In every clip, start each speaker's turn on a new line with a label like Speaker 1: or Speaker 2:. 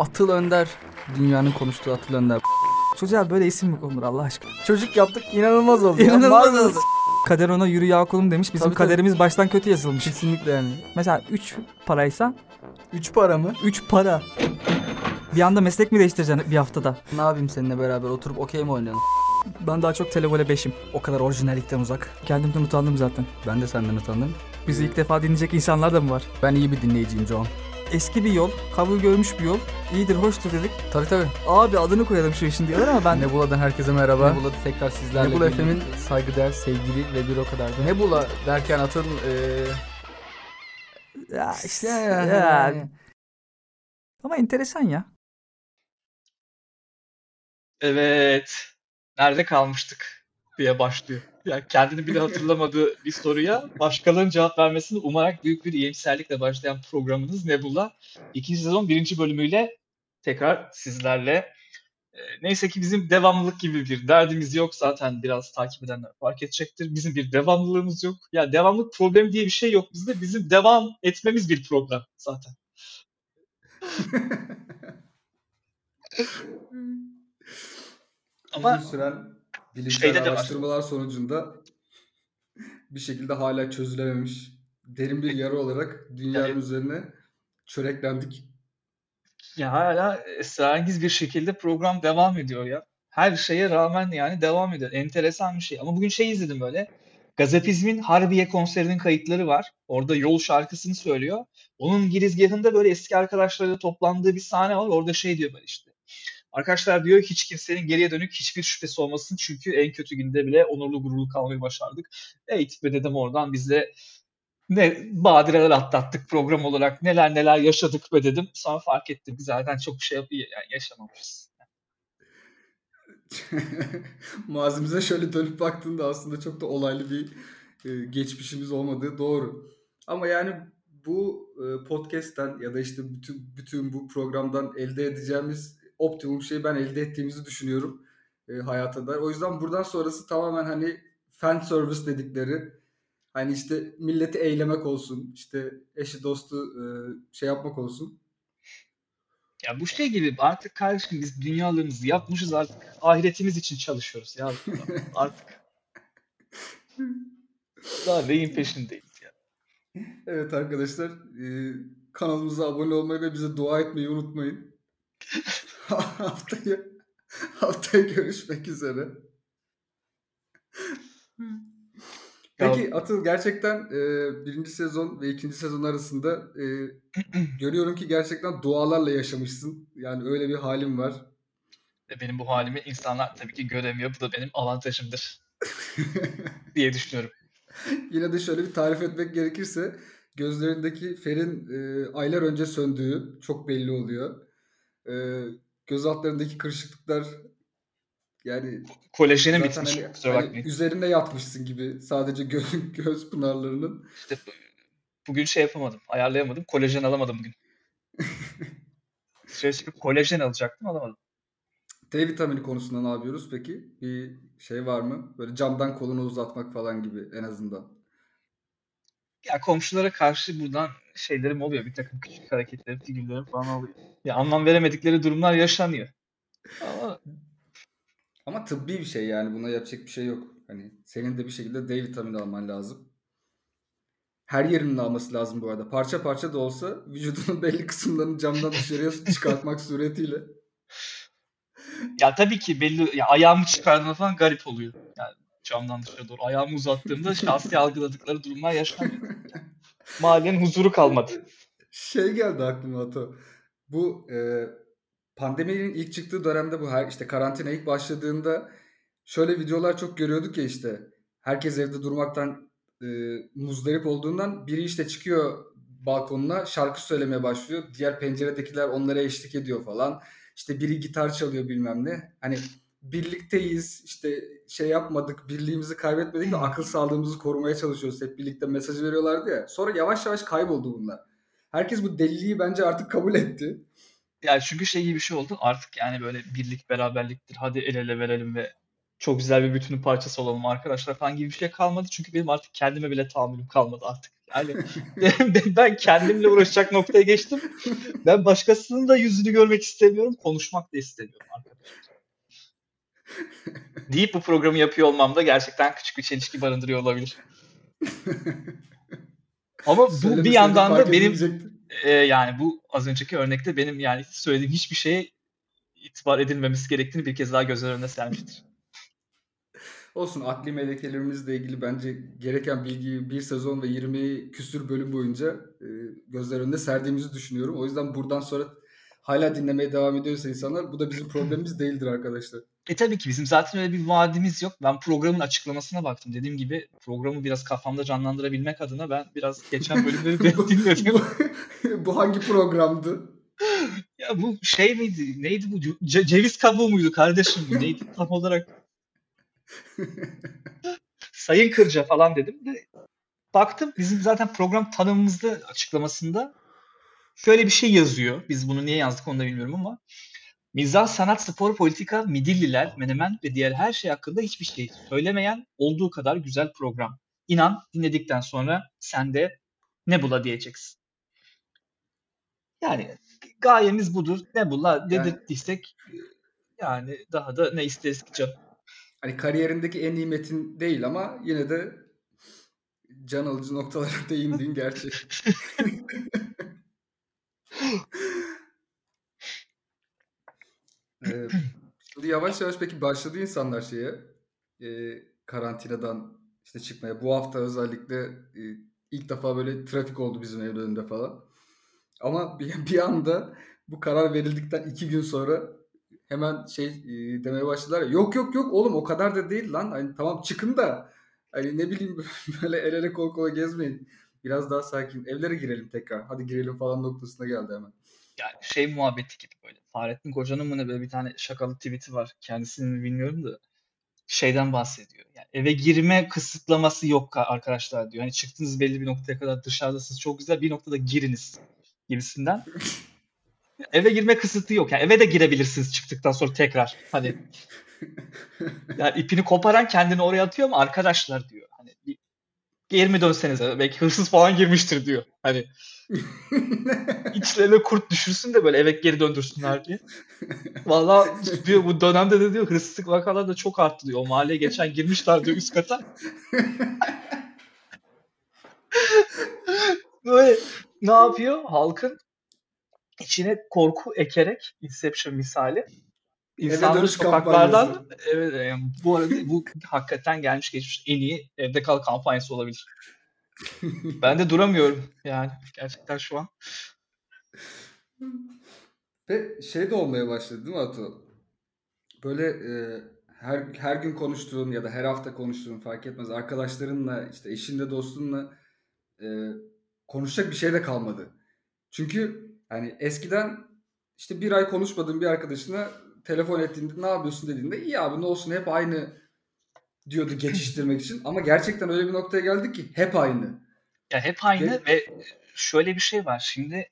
Speaker 1: Atıl Önder. Dünyanın konuştuğu Atıl Önder.
Speaker 2: Çocuğa böyle isim mi konulur Allah aşkına?
Speaker 1: Çocuk yaptık inanılmaz oldu.
Speaker 2: İnanılmaz oldu. Kader ona yürü ya kulum demiş. Bizim
Speaker 1: Tabii, tabii.
Speaker 2: kaderimiz baştan kötü yazılmış.
Speaker 1: Kesinlikle yani.
Speaker 2: Mesela 3 paraysa
Speaker 1: Üç para mı?
Speaker 2: 3 para. Bir anda meslek mi değiştireceksin bir haftada?
Speaker 1: Ne yapayım seninle beraber oturup okey mi oynayalım?
Speaker 2: Ben daha çok televole 5'im.
Speaker 1: O kadar orijinallikten uzak.
Speaker 2: Kendimden utandım zaten.
Speaker 1: Ben de senden utandım.
Speaker 2: Bizi ilk defa dinleyecek insanlar da mı var?
Speaker 1: Ben iyi bir dinleyiciyim John.
Speaker 2: Eski bir yol, kabul görmüş bir yol. İyidir, hoştur dedik.
Speaker 1: Tabii tabii.
Speaker 2: Abi adını koyalım şu işin diyorlar ama ben...
Speaker 1: Nebula'dan herkese merhaba.
Speaker 3: Nebula tekrar sizlerle
Speaker 1: Nebula. FM'in saygıdeğer, sevgili ve bir o kadar da.
Speaker 3: Nebula derken atın eee
Speaker 2: Ya işte
Speaker 1: Ya,
Speaker 2: ya.
Speaker 1: ya.
Speaker 2: Ama enteresan ya.
Speaker 4: Evet. Nerede kalmıştık diye başlıyor. Yani kendini bile hatırlamadığı bir soruya başkalarının cevap vermesini umarak büyük bir iyimserlikle başlayan programınız Nebula. İkinci sezon birinci bölümüyle tekrar sizlerle. Ee, Neyse ki bizim devamlılık gibi bir derdimiz yok. Zaten biraz takip edenler fark edecektir. Bizim bir devamlılığımız yok. Ya devamlılık problemi diye bir şey yok bizde. Bizim devam etmemiz bir problem zaten. Ama
Speaker 5: Uzun süren bilimsel
Speaker 4: şeyde de var.
Speaker 5: araştırmalar sonucunda bir şekilde hala çözülememiş derin bir yara olarak dünyanın
Speaker 4: Evet.
Speaker 5: üzerine çöreklendik.
Speaker 4: Ya hala esrarengiz bir şekilde program devam ediyor ya. Her şeye rağmen yani devam ediyor. Enteresan bir şey. Ama bugün şey izledim böyle. Gazapizm'in Harbiye konserinin kayıtları var. Orada Yol şarkısını söylüyor. Onun girizgahında böyle eski arkadaşlarıyla toplandığı bir sahne var. Orada şey diyor böyle işte. Arkadaşlar diyor hiç kimsenin geriye dönük hiçbir şüphesi olmasın. Çünkü en kötü günde bile onurlu gururlu kalmayı başardık. Eğitim ve dedim oradan biz de ne badireler atlattık program olarak neler neler yaşadık be dedim. Sonra fark ettim ki zaten çok şey yani yaşamamışız.
Speaker 5: Mazimize şöyle dönüp baktığında aslında çok da olaylı bir e, geçmişimiz olmadığı doğru. Ama yani bu e, podcast'ten ya da işte bütün bütün bu programdan elde edeceğimiz optimum şeyi ben elde ettiğimizi düşünüyorum e, hayata dair. O yüzden buradan sonrası tamamen hani fan service dedikleri hani işte milleti eylemek olsun, işte eşi dostu e, şey yapmak olsun.
Speaker 4: Ya bu şey gibi artık kardeşim biz dünyalarımızı yapmışız artık ahiretimiz için çalışıyoruz ya artık. Daha neyin peşindeyiz ya.
Speaker 5: Evet arkadaşlar e, kanalımıza abone olmayı ve bize dua etmeyi unutmayın. haftaya haftaya görüşmek üzere. Peki Atıl gerçekten e, birinci sezon ve ikinci sezon arasında e, görüyorum ki gerçekten dualarla yaşamışsın. Yani öyle bir halin var.
Speaker 4: Ve benim bu halimi insanlar tabii ki göremiyor. Bu da benim avantajımdır diye düşünüyorum.
Speaker 5: Yine de şöyle bir tarif etmek gerekirse gözlerindeki ferin e, aylar önce söndüğü çok belli oluyor. E, göz altlarındaki kırışıklıklar yani
Speaker 4: Kolajenim
Speaker 5: zaten
Speaker 4: bitmiş.
Speaker 5: hani- hani üzerine yatmışsın gibi sadece gö- göz pınarlarının.
Speaker 4: İşte bu- bugün şey yapamadım. Ayarlayamadım. Kolajen alamadım bugün. Dışarı çıkıp kolajen alacaktım alamadım.
Speaker 5: D vitamini konusunda ne yapıyoruz peki? Bir şey var mı? Böyle camdan kolunu uzatmak falan gibi en azından.
Speaker 4: Ya komşulara karşı buradan şeylerim oluyor. Bir takım küçük hareketlerim, figürlerim falan oluyor. Ya anlam veremedikleri durumlar yaşanıyor. Ama
Speaker 5: Ama tıbbi bir şey yani buna yapacak bir şey yok. Hani senin de bir şekilde D vitamini alman lazım. Her yerinin alması lazım bu arada. Parça parça da olsa vücudunun belli kısımlarını camdan dışarıya çıkartmak suretiyle.
Speaker 4: ya tabii ki belli ya ayağımı çıkardığımda falan garip oluyor. Yani camdan dışarı doğru ayağımı uzattığımda şahsi algıladıkları durumlar yaşanıyor. Mahallenin huzuru kalmadı.
Speaker 5: Şey geldi aklıma Ato. Bu e, pandeminin ilk çıktığı dönemde bu her işte karantina ilk başladığında şöyle videolar çok görüyorduk ya işte. Herkes evde durmaktan e, muzdarip olduğundan biri işte çıkıyor balkonuna şarkı söylemeye başlıyor. Diğer penceredekiler onlara eşlik ediyor falan. İşte biri gitar çalıyor bilmem ne. Hani birlikteyiz işte şey yapmadık birliğimizi kaybetmedik ve akıl sağlığımızı korumaya çalışıyoruz. Hep birlikte mesaj veriyorlardı ya. Sonra yavaş yavaş kayboldu bunlar. Herkes bu deliliği bence artık kabul etti.
Speaker 4: Yani çünkü şey gibi bir şey oldu. Artık yani böyle birlik beraberliktir. Hadi el ele verelim ve çok güzel bir bütünün parçası olalım arkadaşlar falan gibi bir şey kalmadı. Çünkü benim artık kendime bile tahammülüm kalmadı artık. Yani ben kendimle uğraşacak noktaya geçtim. Ben başkasının da yüzünü görmek istemiyorum. Konuşmak da istemiyorum arkadaşlar. Deyip bu programı yapıyor olmam da gerçekten küçük bir çelişki barındırıyor olabilir. Ama bu bir
Speaker 5: Söylemeseydim
Speaker 4: yandan da benim e, yani bu az önceki örnekte benim yani söylediğim hiçbir şeye itibar edilmemesi gerektiğini bir kez daha göz önüne sermiştir.
Speaker 5: Olsun akli melekelerimizle ilgili bence gereken bilgiyi bir sezon ve 20 küsür bölüm boyunca e, gözler önünde serdiğimizi düşünüyorum. O yüzden buradan sonra hala dinlemeye devam ediyorsa insanlar bu da bizim problemimiz değildir arkadaşlar.
Speaker 4: E tabii ki bizim zaten öyle bir vaadimiz yok. Ben programın açıklamasına baktım. Dediğim gibi programı biraz kafamda canlandırabilmek adına ben biraz geçen bölümleri dinledim.
Speaker 5: bu, bu hangi programdı?
Speaker 4: ya bu şey miydi? Neydi bu? Ce- ceviz kabuğu muydu kardeşim bu? Neydi tam olarak? Sayın Kırca falan dedim de baktım bizim zaten program tanımımızda açıklamasında şöyle bir şey yazıyor. Biz bunu niye yazdık onu da bilmiyorum ama mizah, sanat, spor, politika, midilliler, menemen ve diğer her şey hakkında hiçbir şey söylemeyen olduğu kadar güzel program. İnan dinledikten sonra sen de ne bula diyeceksin. Yani gayemiz budur. Ne bula
Speaker 5: Yani-
Speaker 4: dedirttiysek yani daha da ne isteriz ki canım.
Speaker 5: Hani kariyerindeki en iyi metin değil ama yine de can alıcı noktalara değindiğin gerçek. Ee, yavaş yavaş peki başladı insanlar şeye e, karantinadan işte çıkmaya. Bu hafta özellikle e, ilk defa böyle trafik oldu bizim evin önünde falan. Ama bir, bir anda bu karar verildikten iki gün sonra hemen şey e, demeye başladılar yok yok yok oğlum o kadar da değil lan hani tamam çıkın da hani ne bileyim böyle el ele kol kola gezmeyin biraz daha sakin evlere girelim tekrar hadi girelim falan noktasına geldi hemen.
Speaker 4: Yani şey muhabbeti gibi böyle. Fahrettin Koca'nın mı ne böyle bir tane şakalı tweet'i var. Kendisini mi bilmiyorum da şeyden bahsediyor. Yani eve girme kısıtlaması yok ka- arkadaşlar diyor. Hani çıktınız belli bir noktaya kadar dışarıdasınız. Çok güzel bir noktada giriniz gibisinden. Eve girme kısıtı yok. Yani eve de girebilirsiniz çıktıktan sonra tekrar. Hani yani ipini koparan kendini oraya atıyor ama arkadaşlar diyor. Geri mi dönseniz belki hırsız falan girmiştir diyor. Hani içlerine kurt düşürsün de böyle eve geri döndürsünler diye. Valla diyor bu dönemde de diyor hırsızlık vakaları da çok arttı diyor. O mahalleye geçen girmişler diyor üst kata. böyle ne yapıyor? Halkın içine korku ekerek Inception misali insanları
Speaker 5: dönüş
Speaker 4: sokaklardan evet yani bu arada bu hakikaten gelmiş geçmiş en iyi evde kal kampanyası olabilir. Ben de duramıyorum yani gerçekten şu an.
Speaker 5: Ve şey de olmaya başladı değil mi Atu? Böyle e, her her gün konuştuğun ya da her hafta konuştuğun fark etmez arkadaşlarınla işte eşinle dostunla e, konuşacak bir şey de kalmadı. Çünkü hani eskiden işte bir ay konuşmadığın bir arkadaşına telefon ettiğinde ne yapıyorsun dediğinde iyi abi ne olsun hep aynı diyordu geçiştirmek için. Ama gerçekten öyle bir noktaya geldik ki hep aynı.
Speaker 4: Ya hep aynı
Speaker 5: Ge-
Speaker 4: ve şöyle bir şey var. Şimdi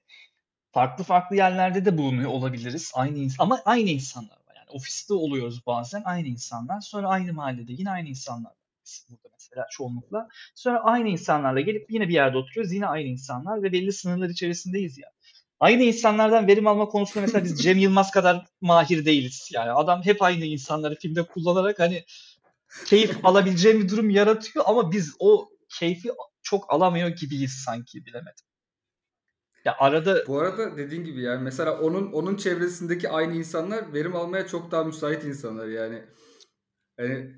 Speaker 4: farklı farklı yerlerde de bulunuyor olabiliriz. Aynı ins- ama aynı insanlar var. Yani ofiste oluyoruz bazen aynı insanlar. Sonra aynı mahallede yine aynı insanlar. Burada mesela çoğunlukla. Sonra aynı insanlarla gelip yine bir yerde oturuyoruz. Yine aynı insanlar ve belli sınırlar içerisindeyiz ya. Aynı insanlardan verim alma konusunda mesela biz Cem Yılmaz kadar mahir değiliz. Yani adam hep aynı insanları filmde kullanarak hani keyif alabileceğim bir durum yaratıyor ama biz o keyfi çok alamıyor gibiyiz sanki bilemedim. Ya arada
Speaker 5: Bu arada dediğin gibi yani mesela onun onun çevresindeki aynı insanlar verim almaya çok daha müsait insanlar yani. Hani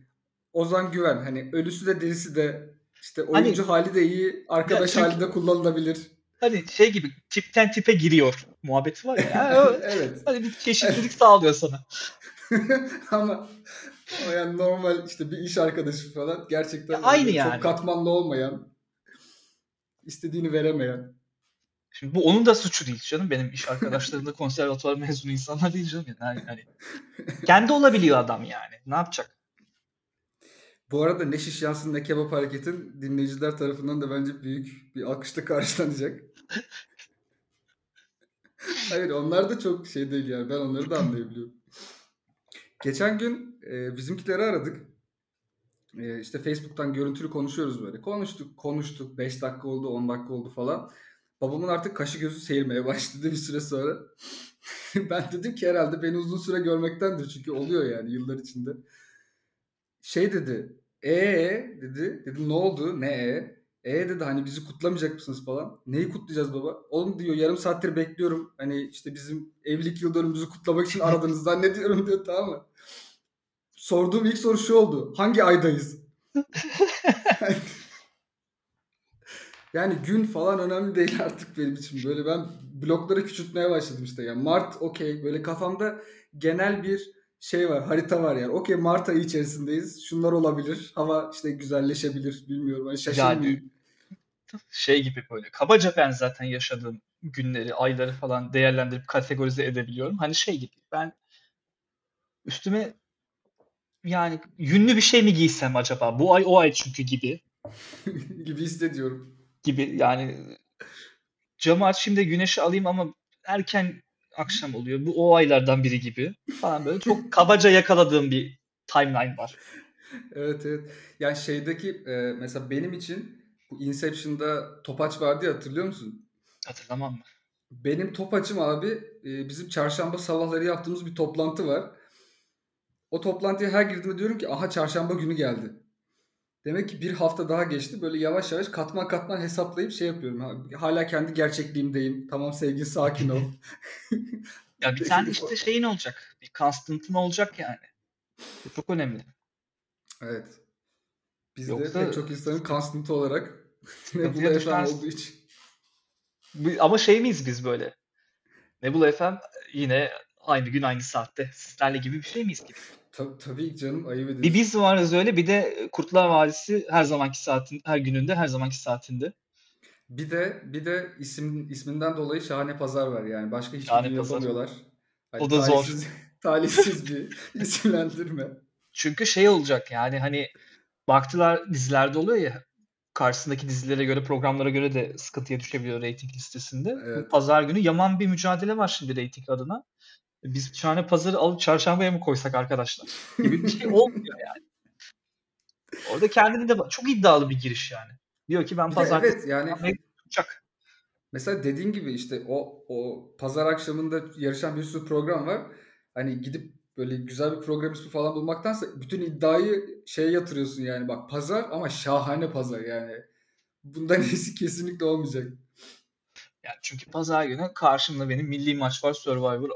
Speaker 5: Ozan Güven hani ölüsü de dirisi de işte
Speaker 4: Hani-
Speaker 5: oyuncu hali de iyi, arkadaş
Speaker 4: çünkü-
Speaker 5: hali de kullanılabilir.
Speaker 4: Hani şey gibi tipten tipe giriyor muhabbeti var ya. Yani
Speaker 5: evet.
Speaker 4: hani bir çeşitlilik sağlıyor sana.
Speaker 5: Ama o yani normal işte bir iş arkadaşı falan gerçekten
Speaker 4: Ya aynı
Speaker 5: çok
Speaker 4: yani.
Speaker 5: katmanlı olmayan, istediğini veremeyen.
Speaker 4: Şimdi bu onun da suçu değil canım. Benim iş arkadaşlarım da konservatuvar mezunu insanlar değil canım. Yani hani kendi olabiliyor adam yani. Ne yapacak?
Speaker 5: Bu arada ne şiş yansın ne kebap hareketin dinleyiciler tarafından da bence büyük bir alkışla karşılanacak. Hayır onlar da çok şey değil yani ben onları da anlayabiliyorum. Geçen gün e, bizimkileri aradık. e, işte Facebook'tan görüntülü konuşuyoruz böyle. Konuştuk, konuştuk. 5 dakika oldu, 10 dakika oldu falan. Babamın artık kaşı gözü seyirmeye başladı bir süre sonra. ben dedim ki herhalde beni uzun süre görmektendir. Çünkü oluyor yani yıllar içinde. Şey dedi. Ee dedi. Dedim ne oldu? Ne e? E dedi hani bizi kutlamayacak mısınız falan. Neyi kutlayacağız baba? Oğlum diyor yarım saattir bekliyorum. Hani işte bizim evlilik yıl dönümümüzü kutlamak için aradınız zannediyorum diyor tamam mı? Sorduğum ilk soru şu oldu. Hangi aydayız? yani gün falan önemli değil artık benim için. Böyle ben blokları küçültmeye başladım işte. Yani Mart okey. Böyle kafamda genel bir şey var. Harita var yani. Okey Mart ayı içerisindeyiz. Şunlar olabilir. Hava işte güzelleşebilir. Bilmiyorum. Hani şaşırmayayım.
Speaker 4: şey gibi böyle. Kabaca ben zaten yaşadığım günleri, ayları falan değerlendirip kategorize edebiliyorum. Hani şey gibi. Ben üstüme yani yünlü bir şey mi giysem acaba? Bu ay o ay çünkü gibi.
Speaker 5: gibi hissediyorum.
Speaker 4: Gibi yani camı aç şimdi güneşi alayım ama erken akşam oluyor. Bu o aylardan biri gibi falan böyle çok kabaca yakaladığım bir timeline var.
Speaker 5: Evet evet. Yani şeydeki e, mesela benim için bu Inception'da topaç vardı ya hatırlıyor musun?
Speaker 4: Hatırlamam mı?
Speaker 5: Benim topaçım abi e, bizim çarşamba sabahları yaptığımız bir toplantı var. O toplantıya her girdiğimde diyorum ki aha çarşamba günü geldi. Demek ki bir hafta daha geçti. Böyle yavaş yavaş katman katman hesaplayıp şey yapıyorum. Hala kendi gerçekliğimdeyim. Tamam sevgili sakin ol.
Speaker 4: ya bir tane işte şeyin olacak. Bir constant'ın olacak yani. Bu çok önemli.
Speaker 5: Evet. Biz
Speaker 4: Yoksa...
Speaker 5: pek çok insanın constant'ı olarak Nebula FM olduğu için.
Speaker 4: Ama şey miyiz biz böyle? Nebula FM yine aynı gün aynı saatte sizlerle gibi bir şey miyiz gibi?
Speaker 5: Tabii, canım ayıp ediyorsun.
Speaker 4: Bir biz varız öyle bir de Kurtlar Vadisi her zamanki saatin her gününde her zamanki saatinde.
Speaker 5: Bir de bir de isim isminden dolayı şahane pazar var yani. Başka hiçbir
Speaker 4: Şahane Pazar.
Speaker 5: yapamıyorlar. Hani
Speaker 4: O da
Speaker 5: talihsiz,
Speaker 4: zor.
Speaker 5: talihsiz bir isimlendirme.
Speaker 4: Çünkü şey olacak yani hani baktılar dizilerde oluyor ya karşısındaki dizilere göre programlara göre de sıkıntıya düşebiliyor reyting listesinde.
Speaker 5: Evet.
Speaker 4: Pazar günü yaman bir mücadele var şimdi reyting adına. Biz şahane pazarı alıp çarşambaya mı koysak arkadaşlar? Gibi bir şey olmuyor yani. Orada kendini de çok iddialı bir giriş yani. Diyor ki ben pazar
Speaker 5: evet yani
Speaker 4: tutacak.
Speaker 5: mesela dediğin gibi işte o o pazar akşamında yarışan bir sürü program var. Hani gidip böyle güzel bir program ismi falan bulmaktansa bütün iddiayı şeye yatırıyorsun yani bak pazar ama şahane pazar yani. Bundan iyisi kesinlikle olmayacak.
Speaker 4: Yani çünkü pazar günü karşımda benim milli maç var Survivor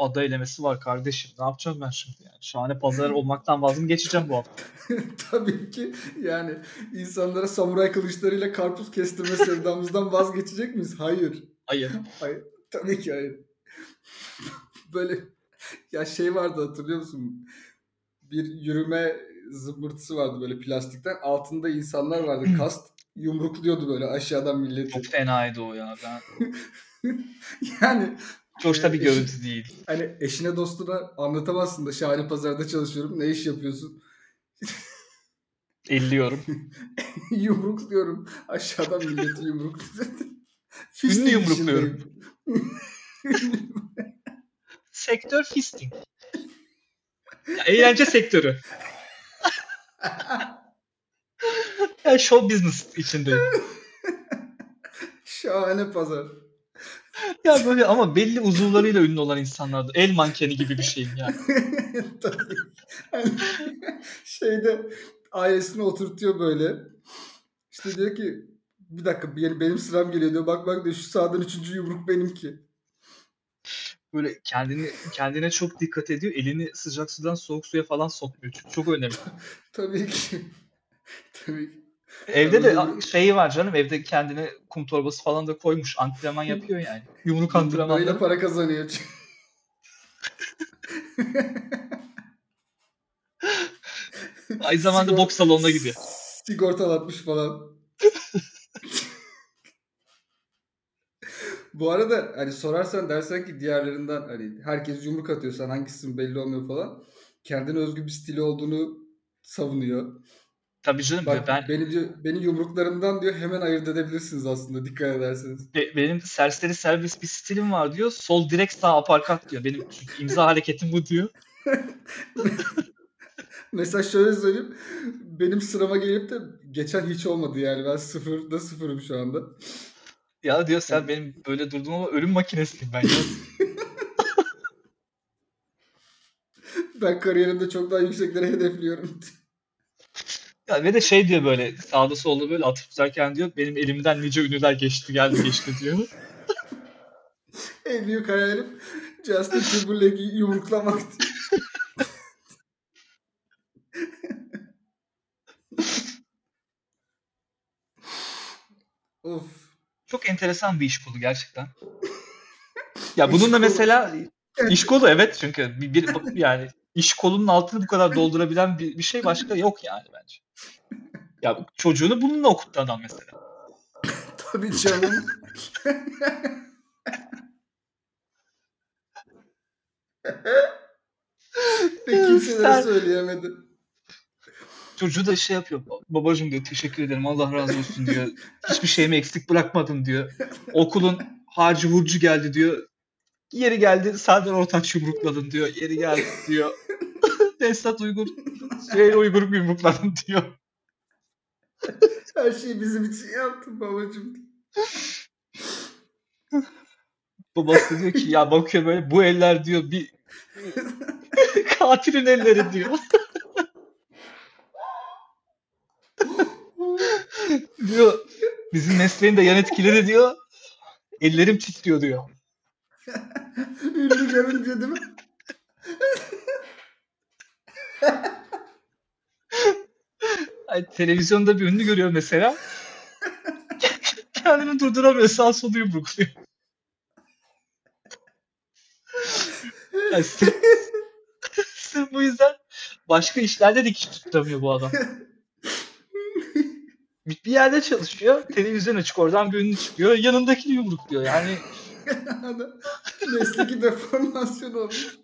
Speaker 4: aday elemesi var kardeşim. Ne yapacağım ben şimdi yani? Şahane pazar olmaktan vaz mı geçeceğim bu hafta?
Speaker 5: Tabii ki yani insanlara samuray kılıçlarıyla karpuz kestirme sevdamızdan vazgeçecek miyiz? Hayır.
Speaker 4: Hayır.
Speaker 5: Hayır. Tabii ki hayır. Böyle ya şey vardı hatırlıyor musun? Bir yürüme zımbırtısı vardı böyle plastikten. Altında insanlar vardı. Kast yumrukluyordu böyle aşağıdan milleti.
Speaker 4: Çok fenaydı o ya. Ben
Speaker 5: yani
Speaker 4: hiç hoşta bir
Speaker 5: eşi-
Speaker 4: görüntü değil.
Speaker 5: hani eşine dostuna anlatamazsın da şahane pazarda çalışıyorum. Ne iş yapıyorsun?
Speaker 4: Elliyorum.
Speaker 5: Yumrukluyorum. Aşağıdan milleti yumrukluyorum.
Speaker 4: Ünlü yumrukluyorum. Sektör fisting. Ya, eğlence sektörü. ya show business içindeyim.
Speaker 5: Şahane pazar.
Speaker 4: Ya böyle ama belli uzuvlarıyla ünlü olan insanlardı. El mankeni gibi bir şeyim yani.
Speaker 5: Tabii. Hani şeyde ailesini oturtuyor böyle. İşte diyor ki bir dakika benim, sıram geliyor diyor. Bak bak diyor şu sağdan üçüncü yumruk benimki.
Speaker 4: Böyle kendini kendine çok dikkat ediyor. Elini sıcak sudan soğuk suya falan sokmuyor. Çünkü çok önemli.
Speaker 5: Tabii ki. Tabii ki.
Speaker 4: Evde de şeyi var canım. Evde kendine kum torbası falan da koymuş. Antrenman yapıyor yani. Yumruk antrenmanları.
Speaker 5: para kazanıyor.
Speaker 4: Aynı zamanda boks salonuna gidiyor.
Speaker 5: Sigortalatmış falan. Bu arada hani sorarsan dersen ki diğerlerinden hani herkes yumruk atıyor sen hangisisin belli olmuyor falan. Kendine özgü bir stili olduğunu savunuyor.
Speaker 4: Tabii canım.
Speaker 5: Bak
Speaker 4: ben
Speaker 5: beni diyor beni yumruklarımdan diyor hemen ayırt edebilirsiniz aslında dikkat ederseniz.
Speaker 4: Be- benim serseri serbest bir stilim var diyor. Sol direkt sağ aparkat diyor. Benim imza hareketim bu diyor.
Speaker 5: Mesela şöyle söyleyeyim. Benim sırama gelip de geçen hiç olmadı yani. Ben sıfırda sıfırım şu anda.
Speaker 4: Ya diyor sen benim böyle durduğum ama ölüm makinesiyim ben.
Speaker 5: Ben kariyerimde çok daha yükseklere hedefliyorum.
Speaker 4: Ya ve de şey diyor böyle sağda solda böyle atıp tutarken diyor benim elimden nice ünlüler geçti geldi geçti diyor.
Speaker 5: en büyük hayalim Justin Timberlake'i yumruklamak. of.
Speaker 4: Çok enteresan bir iş kolu gerçekten. Ya
Speaker 5: İş
Speaker 4: bunun da
Speaker 5: kolu.
Speaker 4: mesela iş kolu evet çünkü bir, bir yani iş kolunun altını bu kadar doldurabilen bir, bir şey başka yok yani bence. Ya çocuğunu bununla okuttu adam mesela.
Speaker 5: Tabii canım. Ve kimse de
Speaker 4: Sen-
Speaker 5: söyleyemedi.
Speaker 4: Çocuğu da şey yapıyor. Babacım diyor teşekkür ederim Allah razı olsun diyor. Hiçbir şeyimi eksik bırakmadın diyor. Okulun harcı hurcu geldi diyor. Yeri geldi Serdar Ortaç yumrukladın diyor. Yeri geldi diyor. Esat Uygur şey Uygur yumrukladın diyor.
Speaker 5: Her şeyi bizim için yaptın babacığım.
Speaker 4: Babası diyor ki ya bakıyor böyle bu eller diyor bir katilin elleri diyor. diyor bizim mesleğin de yan etkileri diyor. Ellerim titriyor diyor.
Speaker 5: Ünlü görünce değil mi?
Speaker 4: Ay, televizyonda bir ünlü görüyor mesela. Kendini durduramıyor. Sağ solu yumrukluyor. Yani sırf, sırf bu yüzden başka işlerde dikiş tutamıyor bu adam. Bir yerde çalışıyor. Televizyon açık oradan bir ünlü çıkıyor. Yanındakini yumrukluyor. Yani
Speaker 5: mesleki deformasyon olmuş.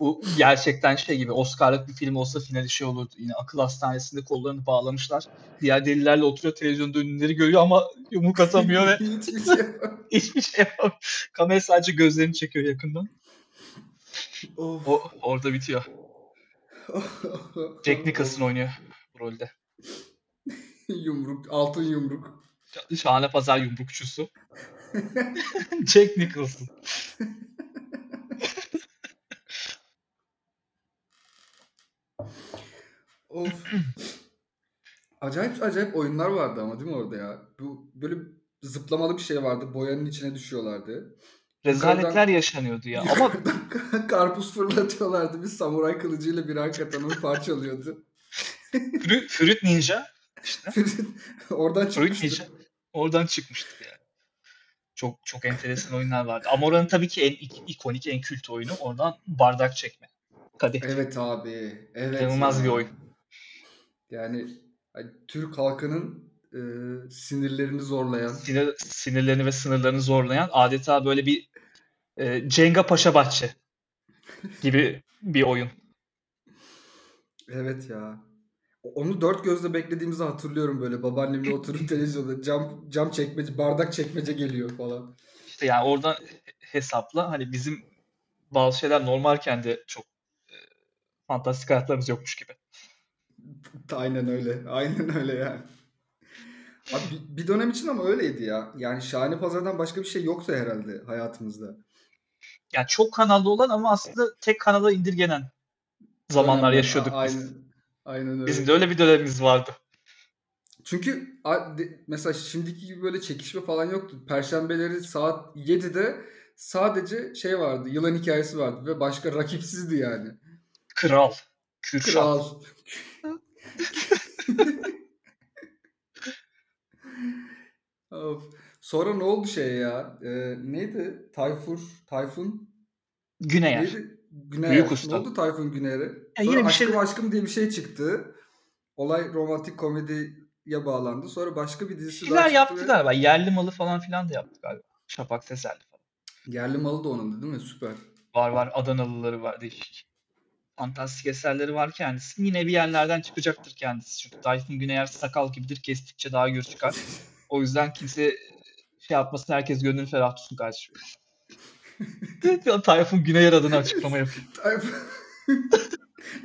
Speaker 4: Bu gerçekten şey gibi Oscar'lık bir film olsa finali şey olurdu. Yine akıl hastanesinde kollarını bağlamışlar. Diğer delilerle oturuyor televizyonda ünlüleri görüyor ama yumruk atamıyor ve
Speaker 5: Hiçbir şey yapamıyor.
Speaker 4: hiçbir şey yapamıyor. Kamera sadece gözlerini çekiyor yakından.
Speaker 5: Of.
Speaker 4: O orada bitiyor. Jack Nicholson oynuyor rolde.
Speaker 5: Yumruk, altın yumruk.
Speaker 4: Şahane pazar yumrukçusu. Jack Nicholson.
Speaker 5: Of. acayip acayip oyunlar vardı ama değil mi orada ya? Bu böyle zıplamalı bir şey vardı. Boyanın içine düşüyorlardı.
Speaker 4: Rezaletler yaşanıyordu ya. Ama
Speaker 5: Yukarıdan karpuz fırlatıyorlardı. Bir samuray kılıcıyla bir onu parçalıyordu.
Speaker 4: Fruit, Fruit
Speaker 5: Oradan çıkmıştı.
Speaker 4: Ninja oradan çıkmıştı yani. Çok çok enteresan oyunlar vardı. Ama oranın tabii ki en ik- ikonik, en kült oyunu oradan bardak çekme. Kadeh.
Speaker 5: Evet abi. Evet.
Speaker 4: İnanılmaz bir oyun.
Speaker 5: Yani hani Türk halkının e, sinirlerini zorlayan.
Speaker 4: Sinir, sinirlerini ve sınırlarını zorlayan adeta böyle bir e, Cenga Paşa Bahçe gibi bir oyun.
Speaker 5: Evet ya. Onu dört gözle beklediğimizi hatırlıyorum böyle babaannemle oturup televizyonda cam cam çekmece bardak çekmece geliyor falan.
Speaker 4: İşte yani oradan hesapla hani bizim bazı şeyler normalken de çok e, fantastik hayatlarımız yokmuş gibi.
Speaker 5: Aynen öyle. Aynen öyle yani. Abi bir, dönem için ama öyleydi ya. Yani Şahane Pazar'dan başka bir şey yoktu herhalde hayatımızda.
Speaker 4: Yani çok kanallı olan ama aslında tek kanala indirgenen zamanlar yaşıyorduk
Speaker 5: a-
Speaker 4: biz.
Speaker 5: Aynen. Öyle.
Speaker 4: Bizim de öyle bir dönemimiz vardı.
Speaker 5: Çünkü mesela şimdiki gibi böyle çekişme falan yoktu. Perşembeleri saat 7'de sadece şey vardı. Yılan hikayesi vardı ve başka rakipsizdi yani.
Speaker 4: Kral. Kürşat.
Speaker 5: Kral. Of. Sonra ne oldu şey ya? Ee, neydi? Tayfur, Tayfun
Speaker 4: Güneyer.
Speaker 5: neydi? Güner.
Speaker 4: Büyük usta.
Speaker 5: Ne oldu Tayfun Güner'e? Sonra
Speaker 4: yine bir
Speaker 5: aşkım
Speaker 4: şey-
Speaker 5: aşkım diye bir şey çıktı. Olay romantik komediye bağlandı. Sonra başka bir dizisi
Speaker 4: şeyler
Speaker 5: daha çıktı
Speaker 4: yaptı
Speaker 5: ve-
Speaker 4: galiba. Yerli malı falan filan da yaptı galiba. Şafak Sezerli falan.
Speaker 5: Yerli malı da onun değil mi? Süper.
Speaker 4: Var var Adanalıları var değişik. Fantastik eserleri var kendisi. Yine bir yerlerden çıkacaktır kendisi. Çünkü Tayfun Güneyer sakal gibidir. Kestikçe daha gür çıkar. O yüzden kimse şey yapmasın herkes gönlünü ferah tutsun kardeşim. Tayfun Güneyer adına açıklama yapayım.
Speaker 5: Tayfun-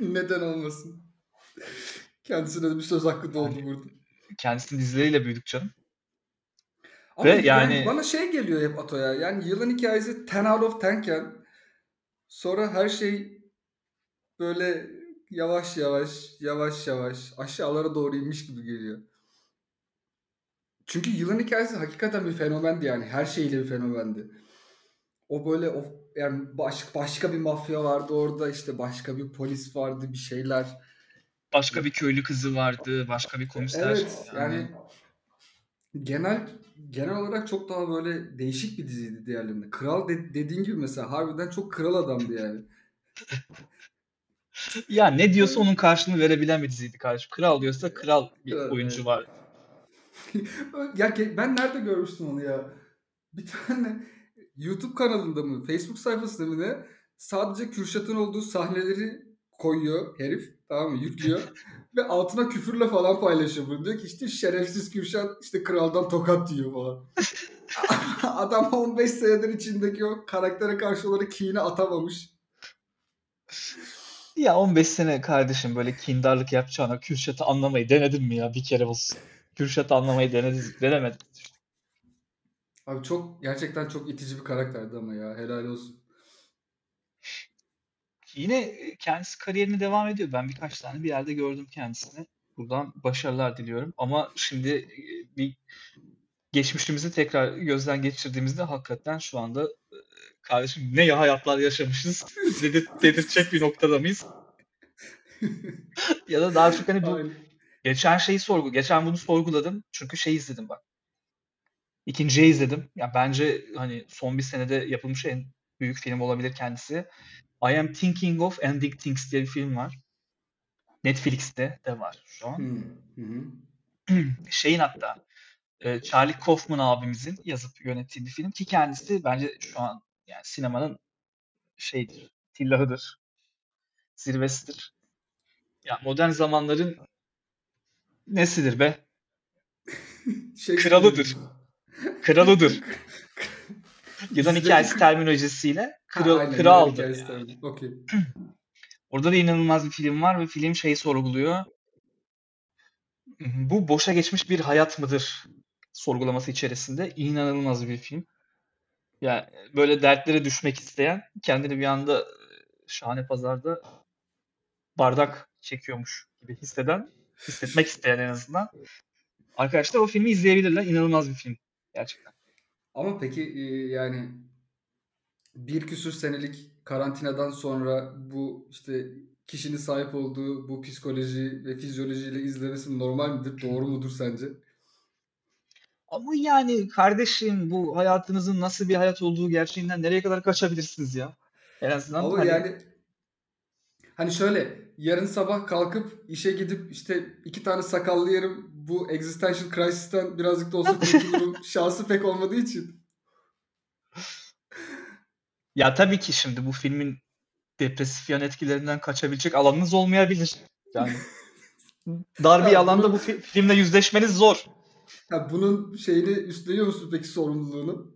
Speaker 5: Neden olmasın? Kendisine de bir söz hakkı doğdu burada.
Speaker 4: Kendisinin dizileriyle büyüdük canım.
Speaker 5: Ama
Speaker 4: Ve
Speaker 5: yani,
Speaker 4: yani-
Speaker 5: bana şey geliyor hep Ato'ya. Yani yılın hikayesi 10 out of 10 iken sonra her şey böyle yavaş yavaş yavaş yavaş aşağılara doğru inmiş gibi geliyor. Çünkü yılın hikayesi hakikaten bir fenomendi yani. Her şeyle bir fenomendi. O böyle o yani baş, başka bir mafya vardı orada işte başka bir polis vardı bir şeyler.
Speaker 4: Başka bir köylü kızı vardı, başka bir komiser.
Speaker 5: Evet yani genel genel olarak çok daha böyle değişik bir diziydi diğerlerinde. Kral de- dediğin gibi mesela harbiden çok kral adamdı yani.
Speaker 4: Ya ne diyorsa onun karşılığını verebilen bir diziydi kardeşim. Kral diyorsa kral bir
Speaker 5: Evet.
Speaker 4: oyuncu var.
Speaker 5: ya ben nerede görmüştüm onu ya? Bir tane YouTube kanalında mı, Facebook sayfasında mı ne? Sadece Kürşat'ın olduğu sahneleri koyuyor herif. Tamam mı? Yüklüyor. Ve altına küfürle falan paylaşıyor bunu. Diyor ki işte şerefsiz Kürşat işte kraldan tokat diyor falan. Adam 15 senedir içindeki o karaktere karşı olarak kini atamamış.
Speaker 4: Ya 15 sene kardeşim böyle kindarlık yapacağına Kürşat'ı anlamayı denedin mi ya bir kere olsun? Kürşat'ı anlamayı denedik, denemedik.
Speaker 5: Abi çok gerçekten çok itici bir karakterdi ama ya helal olsun.
Speaker 4: Yine kendisi kariyerine devam ediyor. Ben birkaç tane bir yerde gördüm kendisini. Buradan başarılar diliyorum. Ama şimdi e, bir geçmişimizi tekrar gözden geçirdiğimizde hakikaten şu anda e, kardeşim ne ya hayatlar yaşamışız dedir, dedirtecek bir noktada mıyız? ya da daha çok hani bu
Speaker 5: Aynen.
Speaker 4: geçen şeyi sorgu, geçen bunu sorguladım. Çünkü şey izledim bak. İkinciyi izledim. Ya bence hani son bir senede yapılmış en büyük film olabilir kendisi. I Am Thinking of Ending Things diye bir film var. Netflix'te de var şu an.
Speaker 5: Hı.
Speaker 4: Şeyin hatta e, Charlie Kaufman abimizin yazıp yönettiği bir film ki kendisi bence şu an yani sinemanın şeydir, tillahıdır, zirvesidir. Ya modern zamanların nesidir be?
Speaker 5: Şey
Speaker 4: Kralıdır. Kralıdır. Yılan hikayesi terminolojisiyle
Speaker 5: Ha,
Speaker 4: kral,
Speaker 5: aynen,
Speaker 4: kraldır. yani.
Speaker 5: Okey.
Speaker 4: Orada da inanılmaz bir film var ve film şeyi sorguluyor. Bu boşa geçmiş bir hayat mıdır? Sorgulaması içerisinde inanılmaz bir film. Yani böyle dertlere düşmek isteyen, kendini bir anda e, şahane pazarda bardak çekiyormuş gibi hisseden, hissetmek isteyen en azından. Arkadaşlar o filmi izleyebilirler. İnanılmaz bir film. Gerçekten.
Speaker 5: Ama peki e, yani bir küsür senelik karantinadan sonra bu işte kişinin sahip olduğu bu psikoloji ve fizyolojiyle izlemesi normal midir? Doğru mudur sence?
Speaker 4: Ama yani kardeşim bu hayatınızın nasıl bir hayat olduğu gerçeğinden nereye kadar kaçabilirsiniz ya? En azından
Speaker 5: Ama
Speaker 4: hani
Speaker 5: yani hani şöyle yarın sabah kalkıp işe gidip işte iki tane sakallı yerim bu existential crisis'ten birazcık da olsa kurtulurum şansı pek olmadığı için.
Speaker 4: ya tabii ki şimdi bu filmin depresif yan etkilerinden kaçabilecek alanınız olmayabilir. Yani dar bir
Speaker 5: Ya
Speaker 4: alanda
Speaker 5: bunu-
Speaker 4: bu fi- filmle yüzleşmeniz zor.
Speaker 5: Ha, bunun şeyini üstleniyor musun peki sorumluluğunu?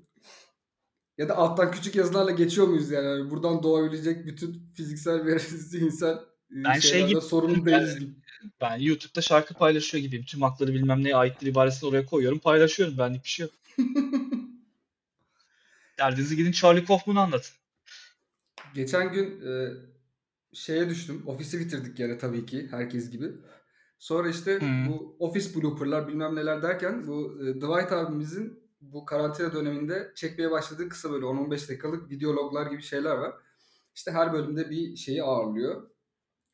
Speaker 5: Ya da alttan küçük yazılarla geçiyor muyuz yani? Yani buradan doğabilecek bütün fiziksel ve zihinsel
Speaker 4: Ben şey gibi-
Speaker 5: sorumlu
Speaker 4: ben-
Speaker 5: değiliz gibi.
Speaker 4: Ben YouTube'da şarkı paylaşıyor gibiyim. Tüm hakları bilmem neye aittir ibaresini oraya koyuyorum, paylaşıyorum. Benlik bir şey yok. Derdinizi gidin Charlie Kaufman'ı anlatın.
Speaker 5: Geçen gün e, şeye düştüm. Ofisi bitirdik yine tabii ki herkes gibi. Sonra işte
Speaker 4: Hmm.
Speaker 5: bu ofis blooperlar bilmem neler derken bu e, Dwight abimizin bu karantina döneminde çekmeye başladığı kısa böyle 10-15 dakikalık videologlar gibi şeyler var. İşte her bölümde bir şeyi ağırlıyor.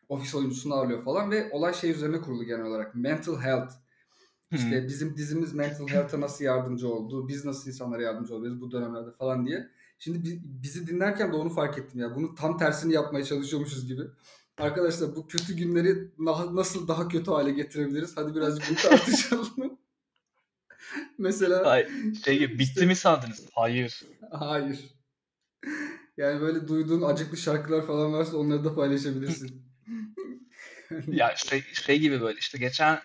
Speaker 5: Ofis oyuncusunu ağırlıyor falan ve olay şey üzerine kurulu genel olarak. Mental health. İşte
Speaker 4: Hmm.
Speaker 5: bizim dizimiz mental health'a nasıl yardımcı oldu, biz nasıl insanlara yardımcı oluyoruz bu dönemlerde falan diye. Şimdi bi- bizi dinlerken de onu fark ettim ya. Bunu tam tersini yapmaya çalışıyormuşuz gibi. Arkadaşlar bu kötü günleri na- nasıl daha kötü hale getirebiliriz? Hadi birazcık bunu tartışalım. Mesela
Speaker 4: Ay, şey gibi, bitti
Speaker 5: İşte-
Speaker 4: mi sandınız? Hayır.
Speaker 5: hayır. Yani böyle duyduğun acıklı şarkılar falan varsa onları da paylaşabilirsin.
Speaker 4: Ya şey, şey gibi böyle işte geçen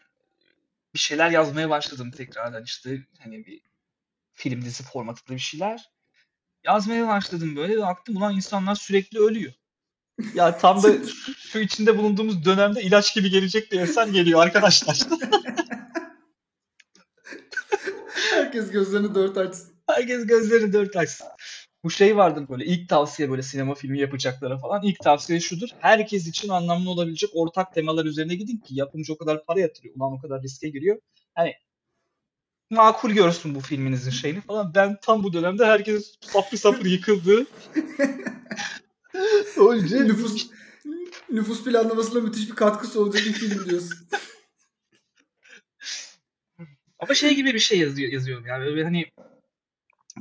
Speaker 4: bir şeyler yazmaya başladım tekrardan işte hani bir film dizi formatında bir şeyler. Yazmaya başladım böyle ve baktım ulan insanlar sürekli ölüyor. Ya tam da şu içinde bulunduğumuz dönemde ilaç gibi gelecek bir eser geliyor arkadaşlar.
Speaker 5: Herkes gözlerini dört açsın.
Speaker 4: Herkes gözlerini dört açsın. Bu şey vardır böyle ilk tavsiye böyle sinema filmi yapacaklara falan. İlk tavsiye şudur. Herkes için anlamlı olabilecek ortak temalar üzerine gidin ki yapımcı o kadar para yatırıyor. Ulan o kadar riske giriyor. Hani makul görsün bu filminizin şeyini falan. Ben tam bu dönemde herkes safır safır yıkıldı. Önce
Speaker 5: Nüfus nüfus planlamasına müthiş bir katkısı olacak bir film diyorsun.
Speaker 4: Ama şey gibi bir şey yazıyor, yazıyorum yani böyle hani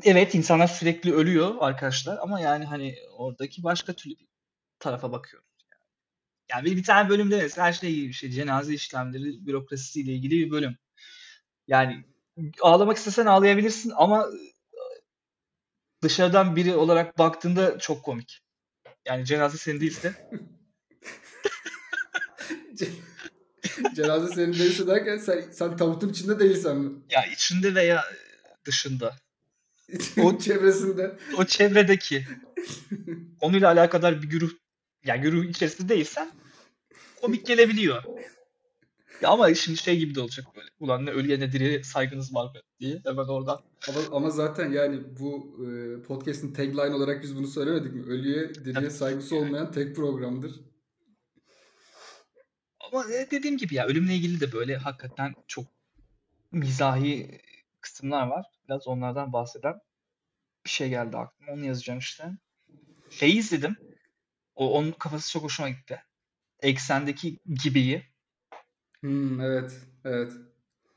Speaker 4: evet insanlar sürekli ölüyor arkadaşlar ama yani hani oradaki başka türlü bir tarafa bakıyorum. Yani bir, bir tane bölümde mesela her şeyle ilgili bir şey. Cenaze işlemleri, bürokrasisiyle ilgili bir bölüm. Yani ağlamak istesen ağlayabilirsin ama dışarıdan biri olarak baktığında çok komik. Yani cenaze senin değilse
Speaker 5: Cenaze senin değilse derken sen, sen tabutun içinde değilsen mi?
Speaker 4: ya içinde veya dışında.
Speaker 5: O çevresinde.
Speaker 4: o çevredeki konuyla alakadar bir güruh yani güruh içerisinde değilsen komik gelebiliyor. Ya ama şimdi şey gibi de olacak böyle. Ulan ne ölüye ne diriye saygınız var be diye hemen oradan.
Speaker 5: Ama, ama zaten yani bu e, podcast'in tagline olarak biz bunu söylemedik mi? Ölüye, diriye
Speaker 4: Tabii.
Speaker 5: saygısı olmayan tek programdır.
Speaker 4: Ama e, dediğim gibi ya ölümle ilgili de böyle hakikaten çok mizahi kısımlar var. Biraz onlardan bahseden bir şey geldi aklıma. Onu yazacağım işte. Şeyi izledim. O, onun kafası çok hoşuma gitti. Eksendeki gibiyi.
Speaker 5: Hmm, evet, evet.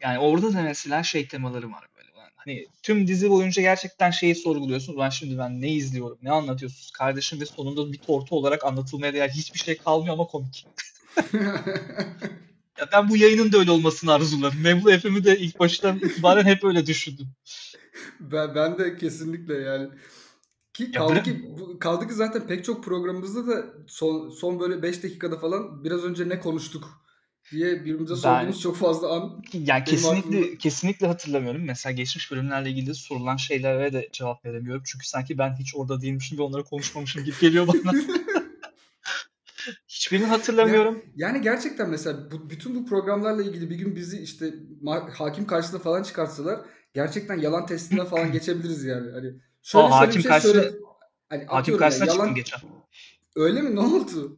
Speaker 4: Yani orada da mesela şey temaları var böyle. Hani tüm dizi boyunca gerçekten şeyi sorguluyorsun. Ben şimdi ben ne izliyorum, ne anlatıyorsunuz kardeşim ve sonunda bir tortu olarak anlatılmaya değer hiçbir şey kalmıyor ama komik. Ya ben bu yayının da öyle olmasını arzularım. Memlu FM'i de ilk baştan itibaren hep öyle düşündüm.
Speaker 5: Ben, ben de kesinlikle yani. Ki kaldı ki kaldı ki zaten pek çok programımızda da son son böyle 5 dakikada falan biraz önce ne konuştuk diye birbirimize
Speaker 4: Ben-
Speaker 5: sorduğumuz çok fazla an.
Speaker 4: Yani kesinlikle
Speaker 5: aklımda-
Speaker 4: kesinlikle hatırlamıyorum. Mesela geçmiş bölümlerle ilgili sorulan şeylere de cevap veremiyorum. Çünkü sanki ben hiç orada değilmişim ve onları konuşmamışım gibi geliyor bana. Hiçbirini hatırlamıyorum.
Speaker 5: Yani gerçekten mesela bu, bütün bu programlarla ilgili bir gün bizi işte hakim karşısına falan çıkartsalar gerçekten yalan testinden falan geçebiliriz yani. Hani şöyle
Speaker 4: Aa,
Speaker 5: şöyle
Speaker 4: hakim
Speaker 5: bir şey söyle. Hani
Speaker 4: Hakim
Speaker 5: ya,
Speaker 4: karşısına
Speaker 5: yalan
Speaker 4: çıktım geçen.
Speaker 5: öyle mi ne oldu?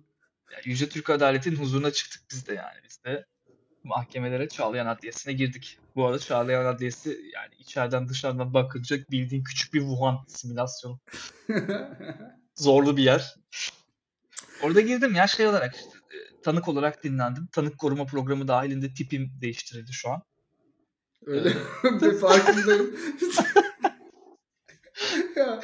Speaker 4: Yani Yüce Türk Adaleti'nin huzuruna çıktık biz de yani. Biz de mahkemelere Çağlayan Adliyesi'ne girdik. Bu arada Çağlayan Adliyesi yani içeriden dışarıdan bakınca bildiğin küçük bir Wuhan simülasyonu. Zorlu bir yer. Orada girdim ya şey olarak işte, tanık olarak dinlendim. Tanık koruma programı dahilinde tipim değiştirildi şu an.
Speaker 5: Öyle bir farkındayım. ya,